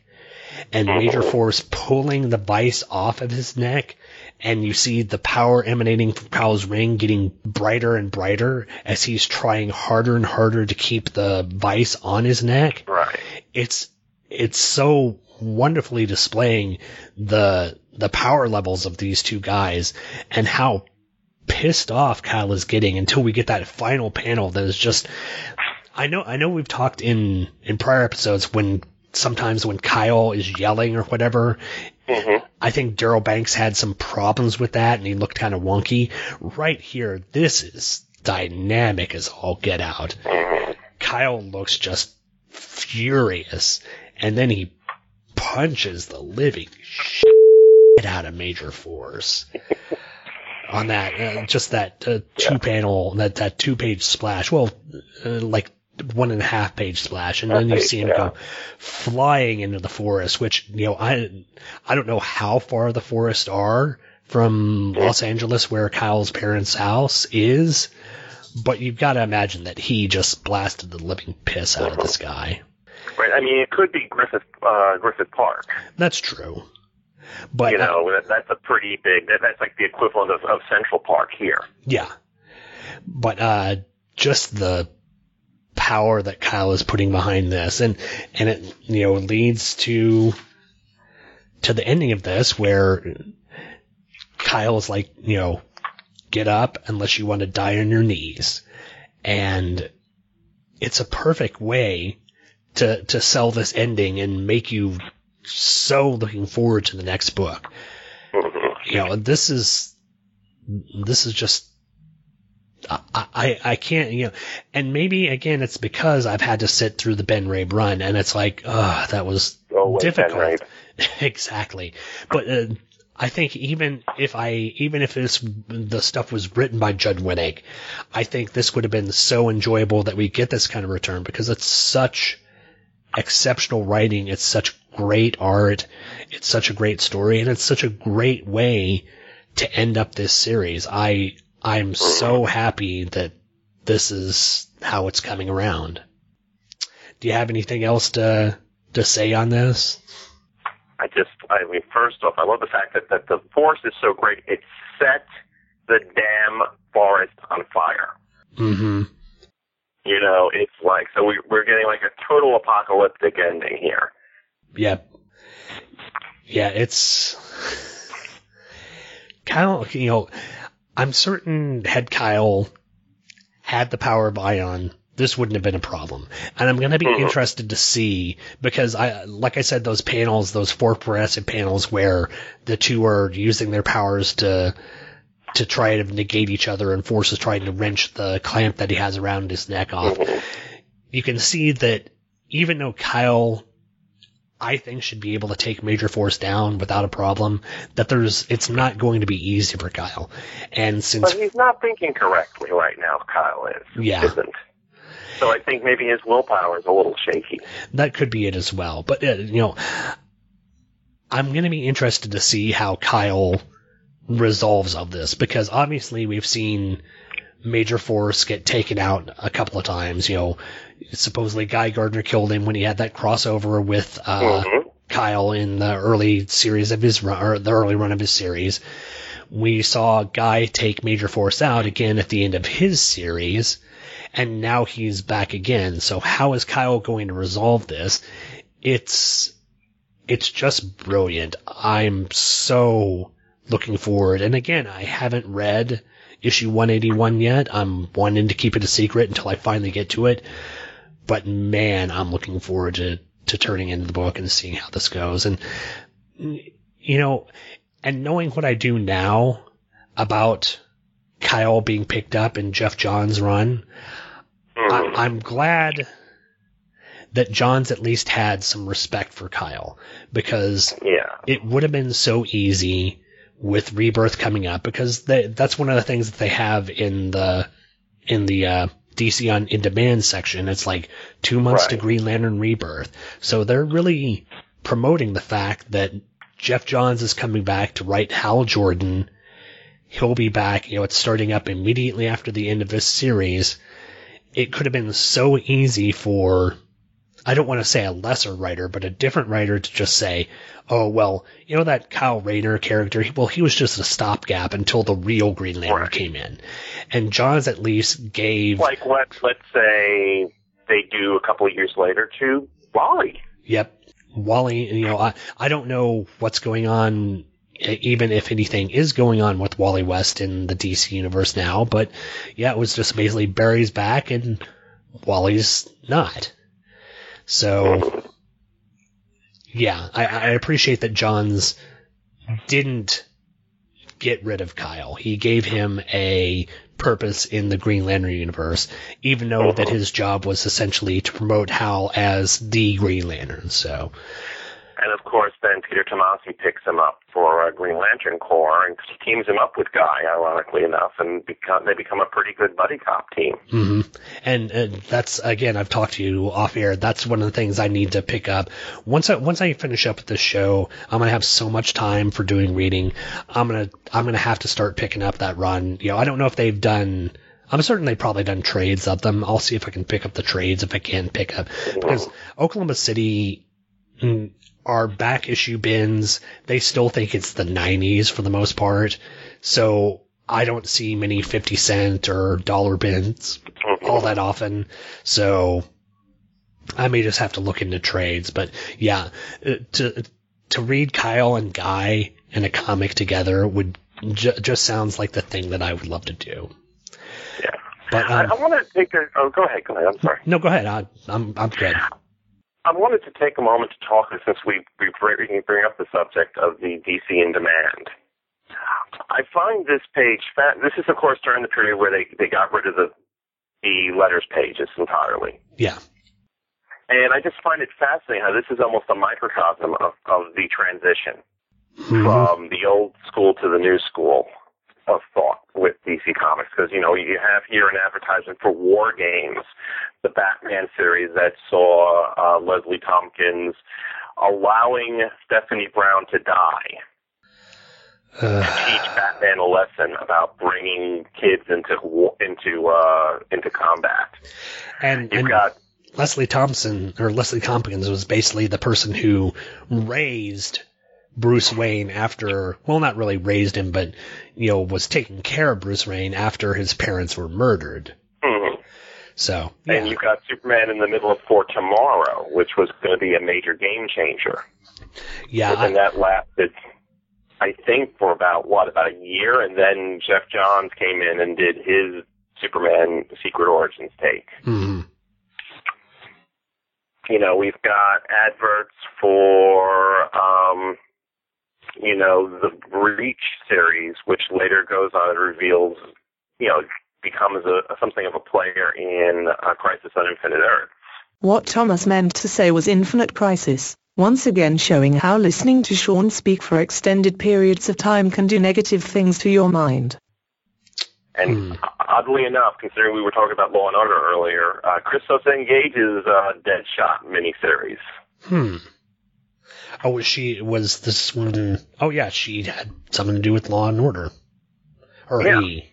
and Major Force pulling the vice off of his neck, and you see the power emanating from Kyle's ring getting brighter and brighter as he's trying harder and harder to keep the vice on his neck. Right. It's it's so wonderfully displaying the the power levels of these two guys and how pissed off Kyle is getting until we get that final panel that is just I know I know we've talked in in prior episodes when sometimes when Kyle is yelling or whatever mm-hmm. I think Darryl Banks had some problems with that and he looked kind of wonky. Right here, this is dynamic as all get out. Mm-hmm. Kyle looks just furious and then he punches the living shit out of Major Force on that uh, just that uh, two panel that that two page splash. Well, uh, like one and a half page splash, and then you see him go flying into the forest. Which you know, I I don't know how far the forests are from Los Angeles, where Kyle's parents' house is, but you've got to imagine that he just blasted the living piss out of this guy. Right. I mean, it could be Griffith uh, Griffith Park. That's true. But you know, that, that's a pretty big. That, that's like the equivalent of, of Central Park here. Yeah. But uh just the power that Kyle is putting behind this and and it you know leads to to the ending of this where Kyle is like, you know, get up unless you want to die on your knees. and it's a perfect way to to sell this ending and make you so looking forward to the next book. [LAUGHS] You know, this is this is just I, I I can't you know, and maybe again it's because I've had to sit through the Ben Raab run, and it's like, oh, that was Ben difficult. [LAUGHS] Exactly, but. Uh, I think even if I even if this the stuff was written by Judd Winick, I think this would have been so enjoyable that we get this kind of return because it's such exceptional writing, it's such great art, it's such a great story, and it's such a great way to end up this series. I I'm so happy that this is how it's coming around. Do you have anything else to to say on this? I just, I mean, first off, I love the fact that, that the force is so great. It set the damn forest on fire. Mm-hmm. You know, it's like, so we, we're getting like a total apocalyptic ending here. Yep. Yeah, it's kind of You know, I'm certain had Kyle had the power of Ion, this wouldn't have been a problem. And I'm going to be mm-hmm. interested to see because I, like I said, those panels, those four progressive panels where the two are using their powers to to try to negate each other and Force is trying to wrench the clamp that he has around his neck off. Mm-hmm. You can see that even though Kyle I think should be able to take Major Force down without a problem. That there's, it's not going to be easy for Kyle. And since, But he's not thinking correctly right now, Kyle is. Yeah. Isn't. So I think maybe his willpower is a little shaky. that could be it as well. But, uh, you know, I'm going to be interested to see how Kyle resolves of this because obviously we've seen Major Force get taken out a couple of times. You know, supposedly Guy Gardner killed him when he had that crossover with uh, Kyle in the early series of his run, or the early run of his series. We saw Guy take Major Force out again at the end of his series, and now he's back again. So how is Kyle going to resolve this? It's it's just brilliant. I'm so looking forward. And again, I haven't read issue 181 yet. I'm wanting to keep it a secret until I finally get to it. But man, I'm looking forward to, to turning into the book and seeing how this goes. And, you know, and knowing what I do now about Kyle being picked up in Geoff Johns' run, I, I'm glad that Johns at least had some respect for Kyle because Yeah. it would have been so easy with Rebirth coming up because they, that's one of the things that they have in the in the uh, DC on in demand section. It's like two months to Green Lantern Rebirth, so they're really promoting the fact that Geoff Johns is coming back to write Hal Jordan. He'll be back. You know, it's starting up immediately after the end of this series. It could have been so easy for I don't want to say a lesser writer, but a different writer to just say, oh, well, you know that Kyle Rayner character? He- Well, he was just a stopgap until the real Green Lantern came in. And Johns at least gave, Like let let's say they do a couple of years later to Wally. yep, Wally, you know, I, I don't know what's going on, even if anything is going on with Wally West in the DC universe now, but yeah, it was just basically Barry's back and Wally's not. So, yeah, I, I appreciate that Johns didn't get rid of Kyle. He gave him a purpose in the Green Lantern universe, even though that his job was essentially to promote Hal as the Green Lantern. So, And of course, Peter Tomasi picks him up for uh, Green Lantern Corps and teams him up with Guy, ironically enough, and become, they become a pretty good buddy cop team. hmm and, and that's again, I've talked to you off air. That's one of the things I need to pick up once I once I finish up with this show. I'm gonna have so much time for doing reading. I'm gonna I'm gonna have to start picking up that run. You know, I don't know if they've done. I'm certain they've probably done trades of them. I'll see if I can pick up the trades if I can pick up because Oklahoma City mm, are back issue bins. They still think it's the 90s for the most part. So I don't see many 50 cent or dollar bins all that often. So I may just have to look into trades. But yeah, uh, to, to read Kyle and Guy in a comic together would ju- just sounds like the thing that I would love to do. Yeah, but I, um, I want to take a. Oh, go ahead. Go ahead. I'm sorry. no, go ahead. I, I'm I'm good. I wanted to take a moment to talk since we we bring up the subject of the DC in demand. I find this page. This is, of course, during the period where they they got rid of the the letters pages entirely. Yeah. And I just find it fascinating how this is almost a microcosm of, of the transition mm-hmm. from the old school to the new school of thought with DC Comics. Because, you know, you have here an advertisement for War Games, the Batman series that saw uh, Leslie Tompkins allowing Stephanie Brown to die. To teach Batman a lesson about bringing kids into into uh, into combat. And, You've and got Leslie Thompson or Leslie Tompkins was basically the person who raised Bruce Wayne after, well, not really raised him, but you know, was taking care of Bruce Wayne after his parents were murdered. Mhm. So And you've got Superman in the middle of For Tomorrow, which was going to be a major game changer. yeah, and that lasted, I think, for about what about a year, and then Geoff Johns came in and did his Superman Secret Origins take. hmm You know, we've got adverts for, um, you know, the Breach series, which later goes on and reveals, you know, becomes a something of a player in uh, Crisis on Infinite Earth. What Thomas meant to say was Infinite Crisis, once again showing how listening to Sean speak for extended periods of time can do negative things to your mind. And oddly enough, considering we were talking about Law and Order earlier, uh, Christos N. Gage's uh, Deadshot miniseries. Hmm. Oh, she was this one? Oh, yeah, she had something to do with Law and Order, or Yeah. he.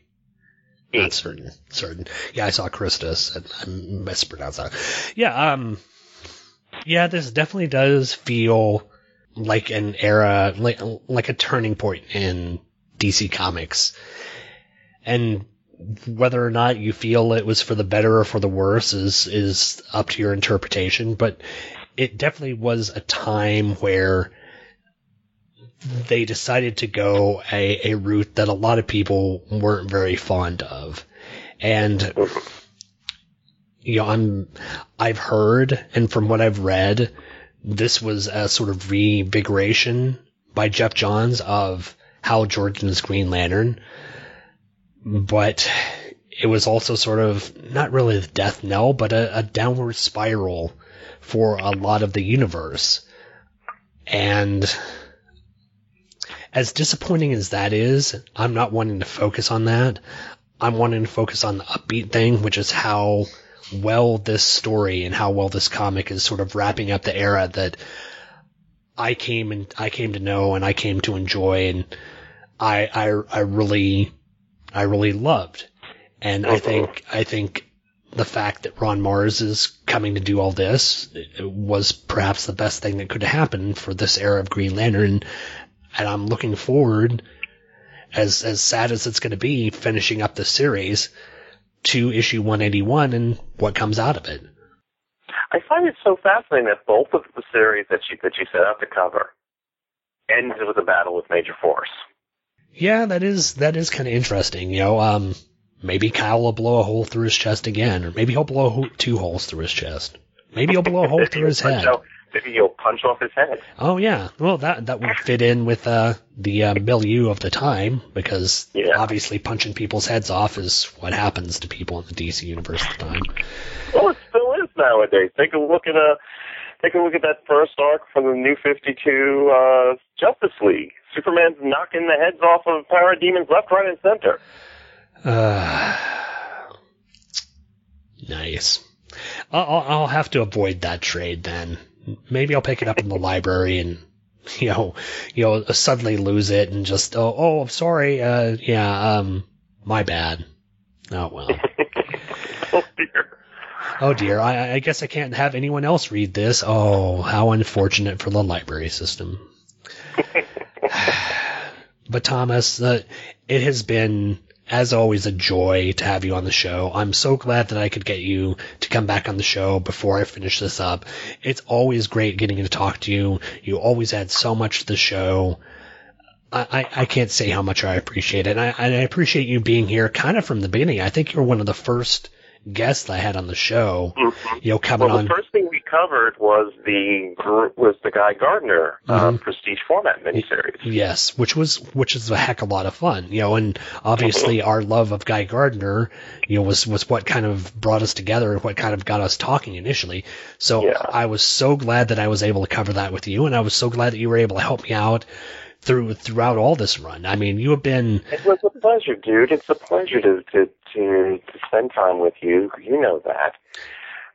Not certain. Certain. Yeah, I saw Christus. and I mispronounced that. Yeah. Um. Yeah, this definitely does feel like an era, like like a turning point in DC Comics, and whether or not you feel it was for the better or for the worse is is up to your interpretation. But it definitely was a time where they decided to go a, a route that a lot of people weren't very fond of. And you know, I'm I've heard and from what I've read, this was a sort of revigoration by Geoff Johns of Hal Jordan's Green Lantern. But it was also sort of not really the death knell, but a, a downward spiral for a lot of the universe. And as disappointing as that is, I'm not wanting to focus on that. I'm wanting to focus on the upbeat thing, which is how well this story and how well this comic is sort of wrapping up the era that I came and I came to know and I came to enjoy and I I I really I really loved. And I uh-huh. think I think the fact that Ron Marz is coming to do all this was perhaps the best thing that could have happened for this era of Green Lantern. And I'm looking forward, as as sad as it's going to be, finishing up the series to issue 181 and what comes out of it. I find it so fascinating that both of the series that you that you set out to cover ends with a battle with Major Force. Yeah, that is that is kind of interesting. You know, um, maybe Kyle will blow a hole through his chest again, or maybe he'll blow ho- two holes through his chest. Maybe he'll blow a hole through his head. out- Maybe he'll punch off his head. Oh yeah, well that that would fit in with uh, the uh, milieu of the time because obviously punching people's heads off is what happens to people in the DC universe at the time. Well, it still is nowadays. Take a look at a take a look at that first arc from the New Fifty Two uh, Justice League. Superman's knocking the heads off of parademons left, right, and center. Uh, [SIGHS] nice. I'll, I'll I'll have to avoid that trade then. Maybe I'll pick it up in the library and [LAUGHS] you know you know suddenly lose it and just oh oh I'm sorry uh yeah um my bad. Oh well. [LAUGHS] oh dear. Oh dear. I I guess I can't have anyone else read this. Oh how unfortunate for the library system. [LAUGHS] [SIGHS] But Thomas, uh, it has been, as always, a joy to have you on the show. I'm so glad that I could get you to come back on the show before I finish this up. It's always great getting to talk to you. You always add so much to the show. I, I can't say how much I appreciate it. And I, I appreciate you being here kind of from the beginning. I think you're one of the first guests I had on the show, mm-hmm. you know, coming well, on. first thing we covered was the was the Guy Gardner uh, Mhm. Prestige format miniseries. Yes, which was which is a heck of a lot of fun, you know, and obviously [LAUGHS] our love of Guy Gardner, you know, was was what kind of brought us together and what kind of got us talking initially. So I was so glad that I was able to cover that with you, and I was so glad that you were able to help me out through throughout all this run. I mean, you have been It was a pleasure, dude. It's a pleasure to to to, to spend time with you. You know that,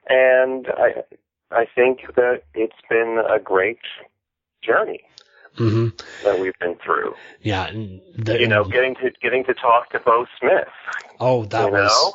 and I I think that it's been a great journey hmm that we've been through. yeah, the, you know, getting to getting to talk to Beau Smith. Oh, that was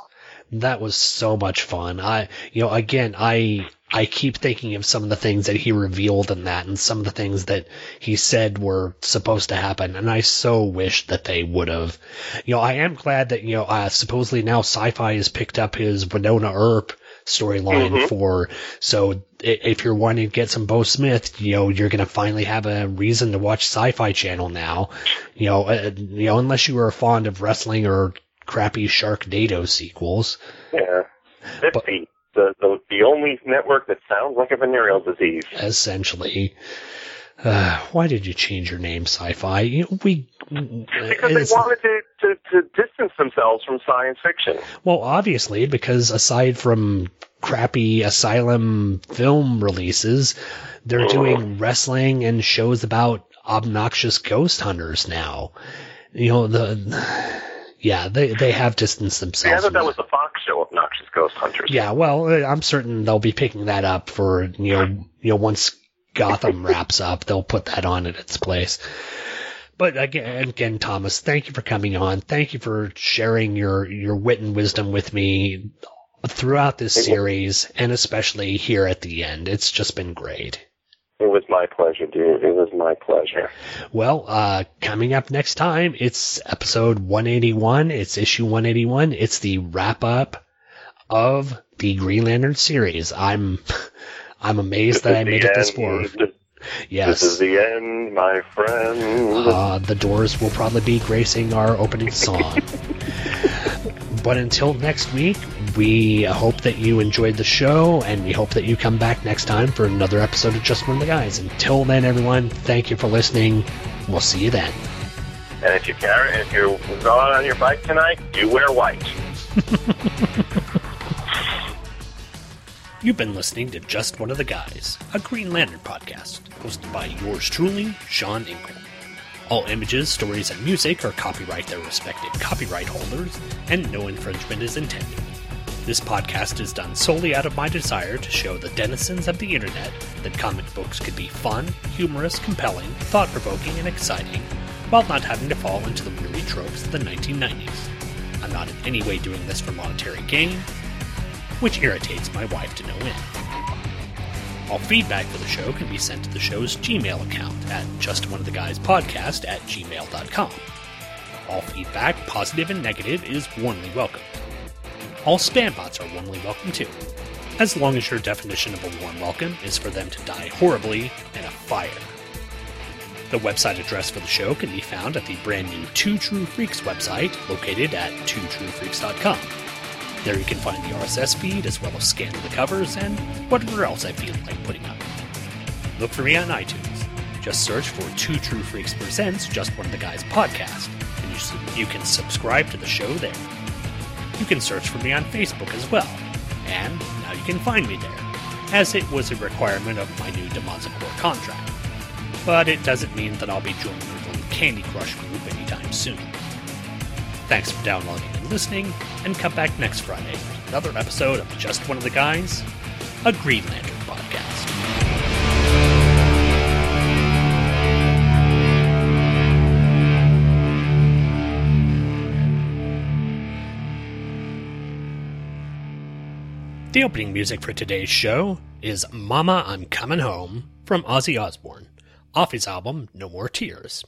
know? that was so much fun. I, you know, again, I I keep thinking of some of the things that he revealed in that, and some of the things that he said were supposed to happen, and I so wish that they would have. You know, I am glad that you know, uh, supposedly now Sci-Fi has picked up his Wynonna Earp storyline Mhm. for. So if you're wanting to get some Beau Smith, you know, you're gonna finally have a reason to watch Sci-Fi Channel now. You know, uh, you know, unless you are fond of wrestling or crappy Sharknado sequels. Yeah, Syfy, the, the the only network that sounds like a venereal disease. Essentially. Uh, why did you change your name, Sci-Fi? You know, we Because they wanted to, to, to distance themselves from science fiction. well, obviously, because aside from crappy asylum film releases, they're doing wrestling and shows about obnoxious ghost hunters now. You know the. Yeah, they they have distanced See, I themselves. thought that was the Fox show, Obnoxious Ghost Hunters. Yeah, well, uh, I'm certain they'll be picking that up for you know you know once Gotham wraps up, they'll put that on in its place. But again, again, Thomas, thank you for coming on. Thank you for sharing your your wit and wisdom with me throughout this series, and especially here at the end. It's just been great. It was my pleasure, dude. It was my pleasure. Well, uh, coming up next time, it's episode 181. It's issue 181. It's the wrap up of the Green Lantern series. I'm, [LAUGHS] I'm amazed that I made it this far. Yes. This is the end, my friend. Uh, the doors will probably be gracing our opening [LAUGHS] song. but until next week, we hope that you enjoyed the show, and we hope that you come back next time for another episode of Just One of the Guys. Until then, everyone, thank you for listening. We'll see you then. and if you carry, if you're going on your bike tonight, you wear white. [LAUGHS] You've been listening to Just One of the Guys, a Green Lantern podcast, hosted by yours truly, Sean Inkle. All images, stories, and music are copyright their respective copyright holders, and no infringement is intended. This podcast is done solely out of my desire to show the denizens of the internet that comic books could be fun, humorous, compelling, thought provoking, and exciting, while not having to fall into the weary tropes of the 1990s. I'm not in any way doing this for monetary gain, which irritates my wife to no end. All feedback for the show can be sent to the show's Gmail account at justoneoftheguyspodcast at gmail.com. All feedback, positive and negative, is warmly welcomed. All spam bots are warmly welcome too, as long as your definition of a warm welcome is for them to die horribly in a fire. The website address for the show can be found at the brand new Two True Freaks website, located at twotruefreaks.com. There you can find the RSS feed as well as scan the covers and whatever else I feel like putting up. Look for me on iTunes. Just search for Two True Freaks Presents Just One of the Guys podcast, and you, you can subscribe to the show there. You can search for me on Facebook as well, and now you can find me there, as it was a requirement of my new Demonzacor contract. But it doesn't mean that I'll be joining little Candy Crush group anytime soon. Thanks for downloading listening, and come back next Friday for another episode of Just One of the Guys, a Green Lantern podcast. The opening music for today's show is Mama I'm Coming Home from Ozzy Osbourne, off his album No More Tears.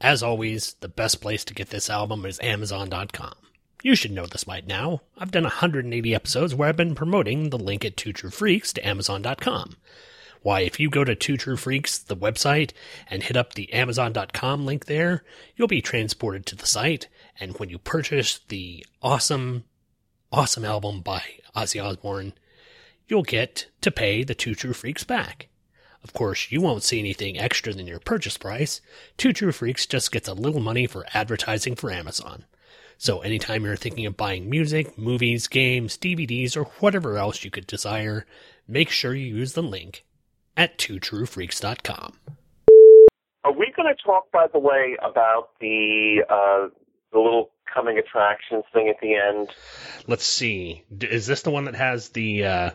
As always, the best place to get this album is Amazon.com. You should know this by now. I've done 180 episodes where I've been promoting the link at Two True Freaks to Amazon.com. Why, if you go to Two True Freaks, the website, and hit up the Amazon.com link there, you'll be transported to the site. And when you purchase the awesome, awesome album by Ozzy Osbourne, you'll get to pay the Two True Freaks back. Of course, you won't see anything extra than your purchase price. Two True Freaks just gets a little money for advertising for Amazon. So anytime you're thinking of buying music, movies, games, DVDs, or whatever else you could desire, make sure you use the link at twotruefreaks.com. Are we going to talk, by the way, about the uh, the little coming attractions thing at the end? Let's see. Is this the one that has the uh,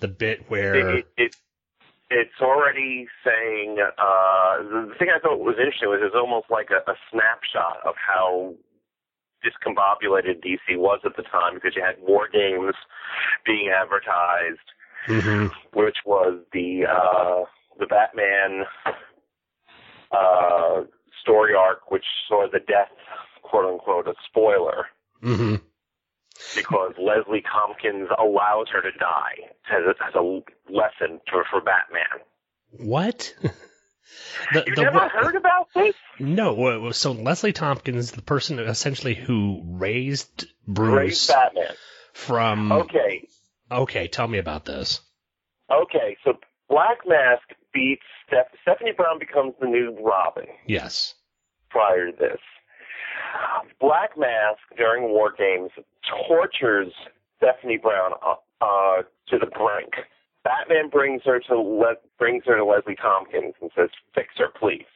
the bit where It, it, it's already saying uh, the, the thing I thought was interesting was it's almost like a, a snapshot of how discombobulated DC was at the time because you had war games being advertised, Mhm. which was the uh, the Batman uh, story arc, which saw the death, quote unquote, a spoiler Mhm. because Leslie Tompkins allows her to die as a, as a lesson for, for Batman. what? [LAUGHS] the, You the never wa- heard about this? No, so Leslie Tompkins, the person essentially who raised Bruce Raised Batman. from. Okay, Okay, tell me about this. okay. So Black Mask beats Steph- Stephanie Brown becomes the new Robin. Yes. Prior to this, Black Mask during War Games tortures Stephanie Brown uh, uh, to the brink. Batman brings her to Le- brings her to Leslie Tompkins and says, "Fix her, please."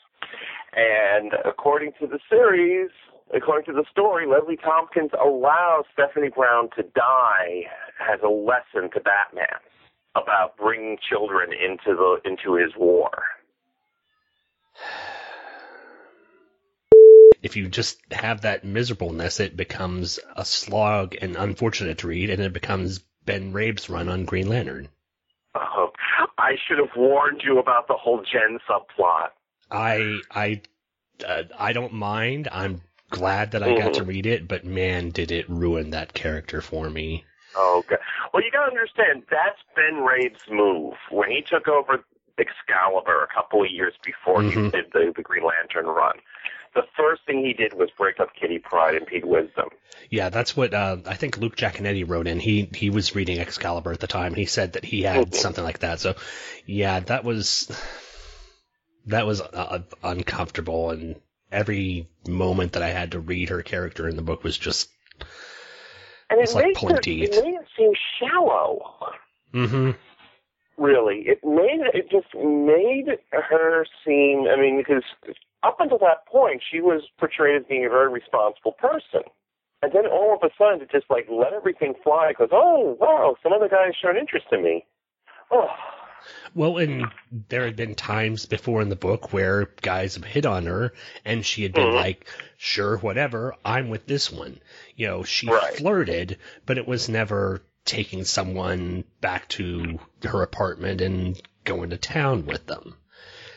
And according to the series, according to the story, Leslie Tompkins allows Stephanie Brown to die as a lesson to Batman about bringing children into the into his war. If you just have that miserableness, it becomes a slog and unfortunate to read, and it becomes Ben Raab's run on Green Lantern. Oh, I should have warned you about the whole Jen subplot. I I uh, I don't mind. I'm glad that I got to Mhm. read it, but man, did it ruin that character for me. Oh, God. Well, you got to understand that's Ben Raab's move when he took over Excalibur a couple of years before he Mhm. did the, the Green Lantern run. The first thing he did was break up Kitty Pryde and Pete Wisdom. Yeah, that's what uh, I think Luke Giaconetti wrote in. He he was reading Excalibur at the time. He said that he had something like that. So, yeah, that was that was uh, uncomfortable, and every moment that I had to read her character in the book was just And It's it like pulling her, it made it seem shallow. hmm Really, it made it just made her seem. I mean, because up until that point, she was portrayed as being a very responsible person, and then all of a sudden, it just like let everything fly. Because oh wow, some other guy has shown interest in me. Oh, Well, and there had been times before in the book where guys have hit on her, and she had been Mhm. like, "Sure, whatever, I'm with this one." You know, she Right. flirted, but it was never taking someone back to her apartment and going to town with them.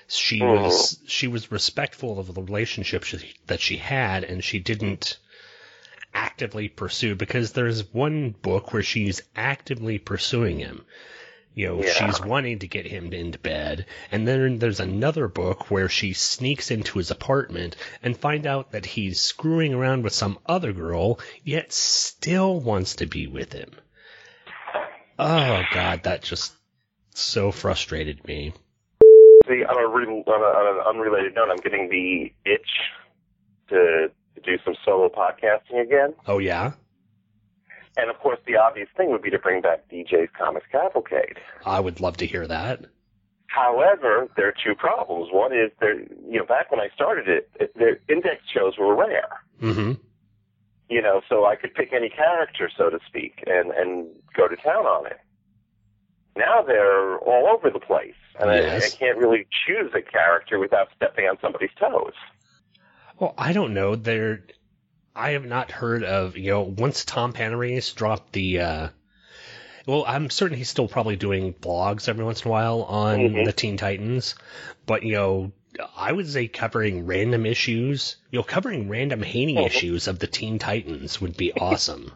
She Mhm. was she was respectful of the relationship she, that she had, and she didn't actively pursue because there's one book where she's actively pursuing him. You know, Yeah. she's wanting to get him into bed, and then there's another book where she sneaks into his apartment and find out that he's screwing around with some other girl, yet still wants to be with him. Oh god, that just so frustrated me. See, on a, re- on, a, on an unrelated note, I'm getting the itch to, to do some solo podcasting again. Oh yeah? And of course, the obvious thing would be to bring back DJ's Comics Cavalcade. I would love to hear that. However, there are two problems. One is there, you know, back when I started it, index shows were rare. Mm-hmm. You know, so I could pick any character, so to speak, and and go to town on it. Now they're all over the place, and I, I can't really choose a character without stepping on somebody's toes. Well, I don't know. There, I have not heard of you know. Once Tom Panarese dropped the, uh, well, I'm certain he's still probably doing blogs every once in a while on Mhm. the Teen Titans, but you know, I would say covering random issues, you know, covering random Haney Mhm. issues of the Teen Titans would be awesome.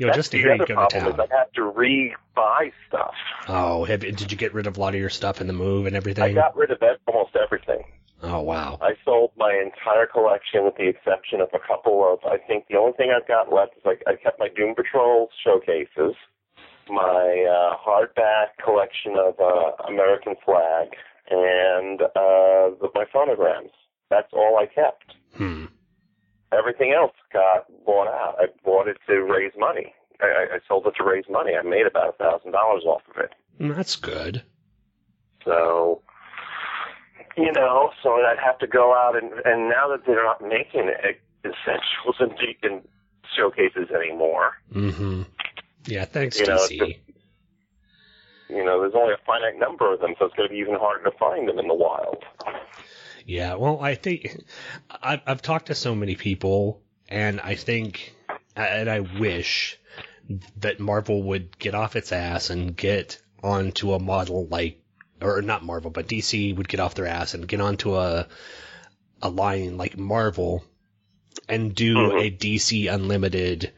You know, That's just hear you go to town. is I have to re-buy stuff. Oh, have, did you get rid of a lot of your stuff in the move and everything? I got rid of almost everything. Oh wow. I sold my entire collection with the exception of a couple of, I think the only thing I've got left is like, I kept my Doom Patrol showcases, my uh, hardback collection of uh, American Flagg, and uh, the, my phonograms. That's all I kept. Hmm. Everything else got bought out. I bought it to raise money. I, I sold it to raise money. I made about a thousand dollars off of it. That's good. So, you know, so I'd have to go out and, and now that they're not making essentials and, and showcases anymore, Mm-hmm. Yeah, thanks, You know, DC. it's you know, there's only a finite number of them, so it's going to be even harder to find them in the wild. Yeah, well, I think I've, I've talked to so many people, and I think, and I wish that Marvel would get off its ass and get onto a model like, or not Marvel, but DC would get off their ass and get onto a a line like Marvel and do mm-hmm. a DC Unlimited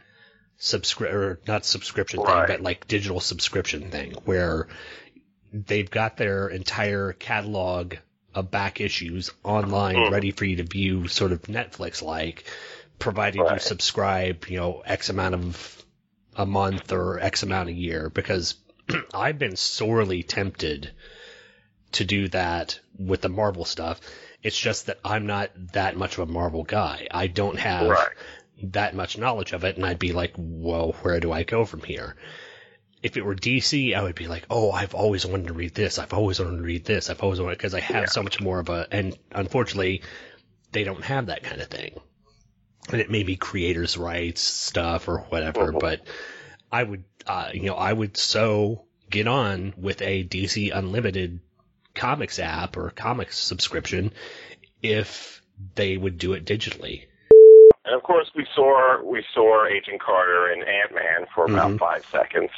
subscri or not subscription Right. thing, but like digital subscription thing where they've got their entire catalog of back issues online Mhm. ready for you to view sort of Netflix like, provided you subscribe, you know, X amount of a month or X amount a year because [CLEARS THROAT] I've been sorely tempted to do that with the Marvel stuff. It's just that I'm not that much of a Marvel guy. I don't have Right. that much knowledge of it, and I'd be like, well, where do I go from here? If it were DC, I would be like, oh, I've always wanted to read this. I've always wanted to read this. I've always wanted, because I have so much more of a, and unfortunately, they don't have that kind of thing. And it may be creators' rights stuff or whatever, but I would, uh, you know, I would so get on with a DC Unlimited comics app or comics subscription if they would do it digitally. And of course, we saw we saw Agent Carter and Ant Man for about Mhm. five seconds.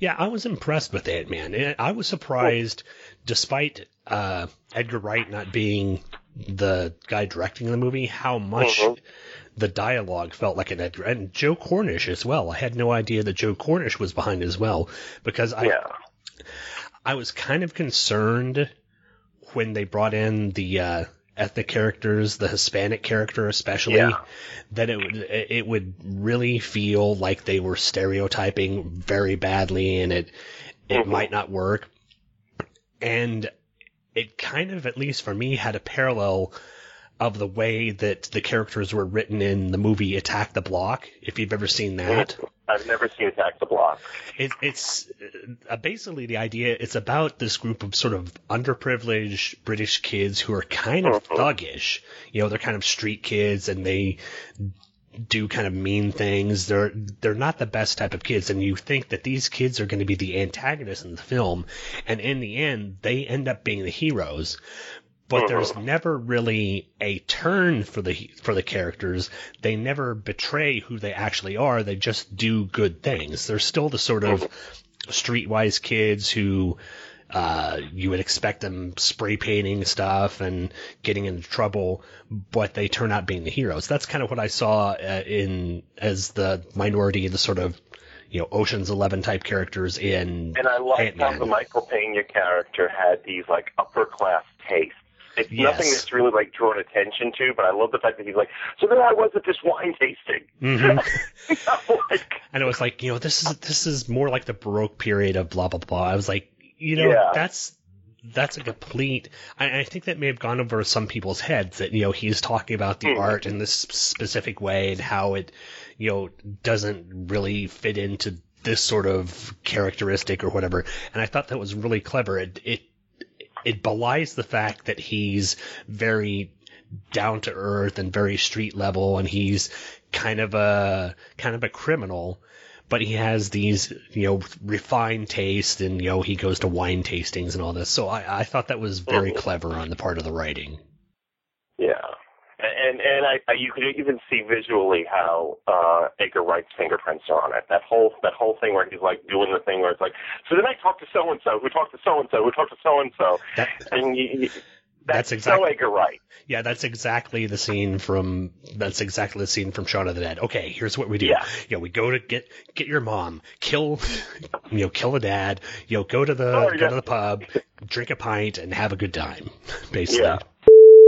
Yeah, I was impressed with Ant Man. I was surprised, despite uh, Edgar Wright not being the guy directing the movie, how much Mhm. the dialogue felt like an Edgar and Joe Cornish as well. I had no idea that Joe Cornish was behind as well because I Yeah. I was kind of concerned when they brought in the uh, ethnic characters, the Hispanic character especially, Yeah. that it would it would really feel like they were stereotyping very badly, and it it mm-hmm. might not work. And it kind of, at least for me, had a parallel of the way that the characters were written in the movie Attack the Block. If you've ever seen that. Mm-hmm. I've never seen Attack the Block. It, it's uh, basically the idea. It's about this group of sort of underprivileged British kids who are kind of thuggish. You know, they're kind of street kids, and they do kind of mean things. They're they're not the best type of kids, and you think that these kids are going to be the antagonists in the film, and in the end, they end up being the heroes. But there's never really a turn for the for the characters. They never betray who they actually are. They just do good things. They're still the sort of streetwise kids who uh, you would expect them spray painting stuff and getting into trouble, but they turn out being the heroes. That's kind of what I saw uh, in as the minority, the sort of you know Ocean's Eleven type characters in And I like how the Michael Pena character had these like upper class tastes. It's Yes. nothing that's really like drawn attention to, but I love the fact that he's like, so then I was at this wine tasting. [LAUGHS] Mhm. and it was like, you know, this is this is more like the Baroque period of blah blah blah. I was like, you know, Yeah. that's that's a complete. I, I think that may have gone over some people's heads that you know he's talking about the Mhm. art in this specific way and how it, you know, doesn't really fit into this sort of characteristic or whatever. And I thought that was really clever. It it it belies the fact that he's very down to earth and very street level and he's kind of a kind of a criminal but he has these you know refined taste and you know he goes to wine tastings and all this. So i, I thought that was very mm-hmm. clever on the part of the writing. Yeah. And and I, I you could even see visually how uh Edgar Wright's fingerprints are on it. That whole that whole thing where he's like doing the thing where it's like, so then I talked to so and so, who talked to so and so, who talked to so and so, and you, you, that's exactly so Edgar Wright. yeah, that's exactly the scene from that's exactly the scene from Shaun of the Dead. Okay, here's what we do. Yeah. You know, we go to get get your mom, kill you know, kill the dad, you know, go to the Oh, go yeah. to the pub, drink a pint and have a good time. Basically. Yeah.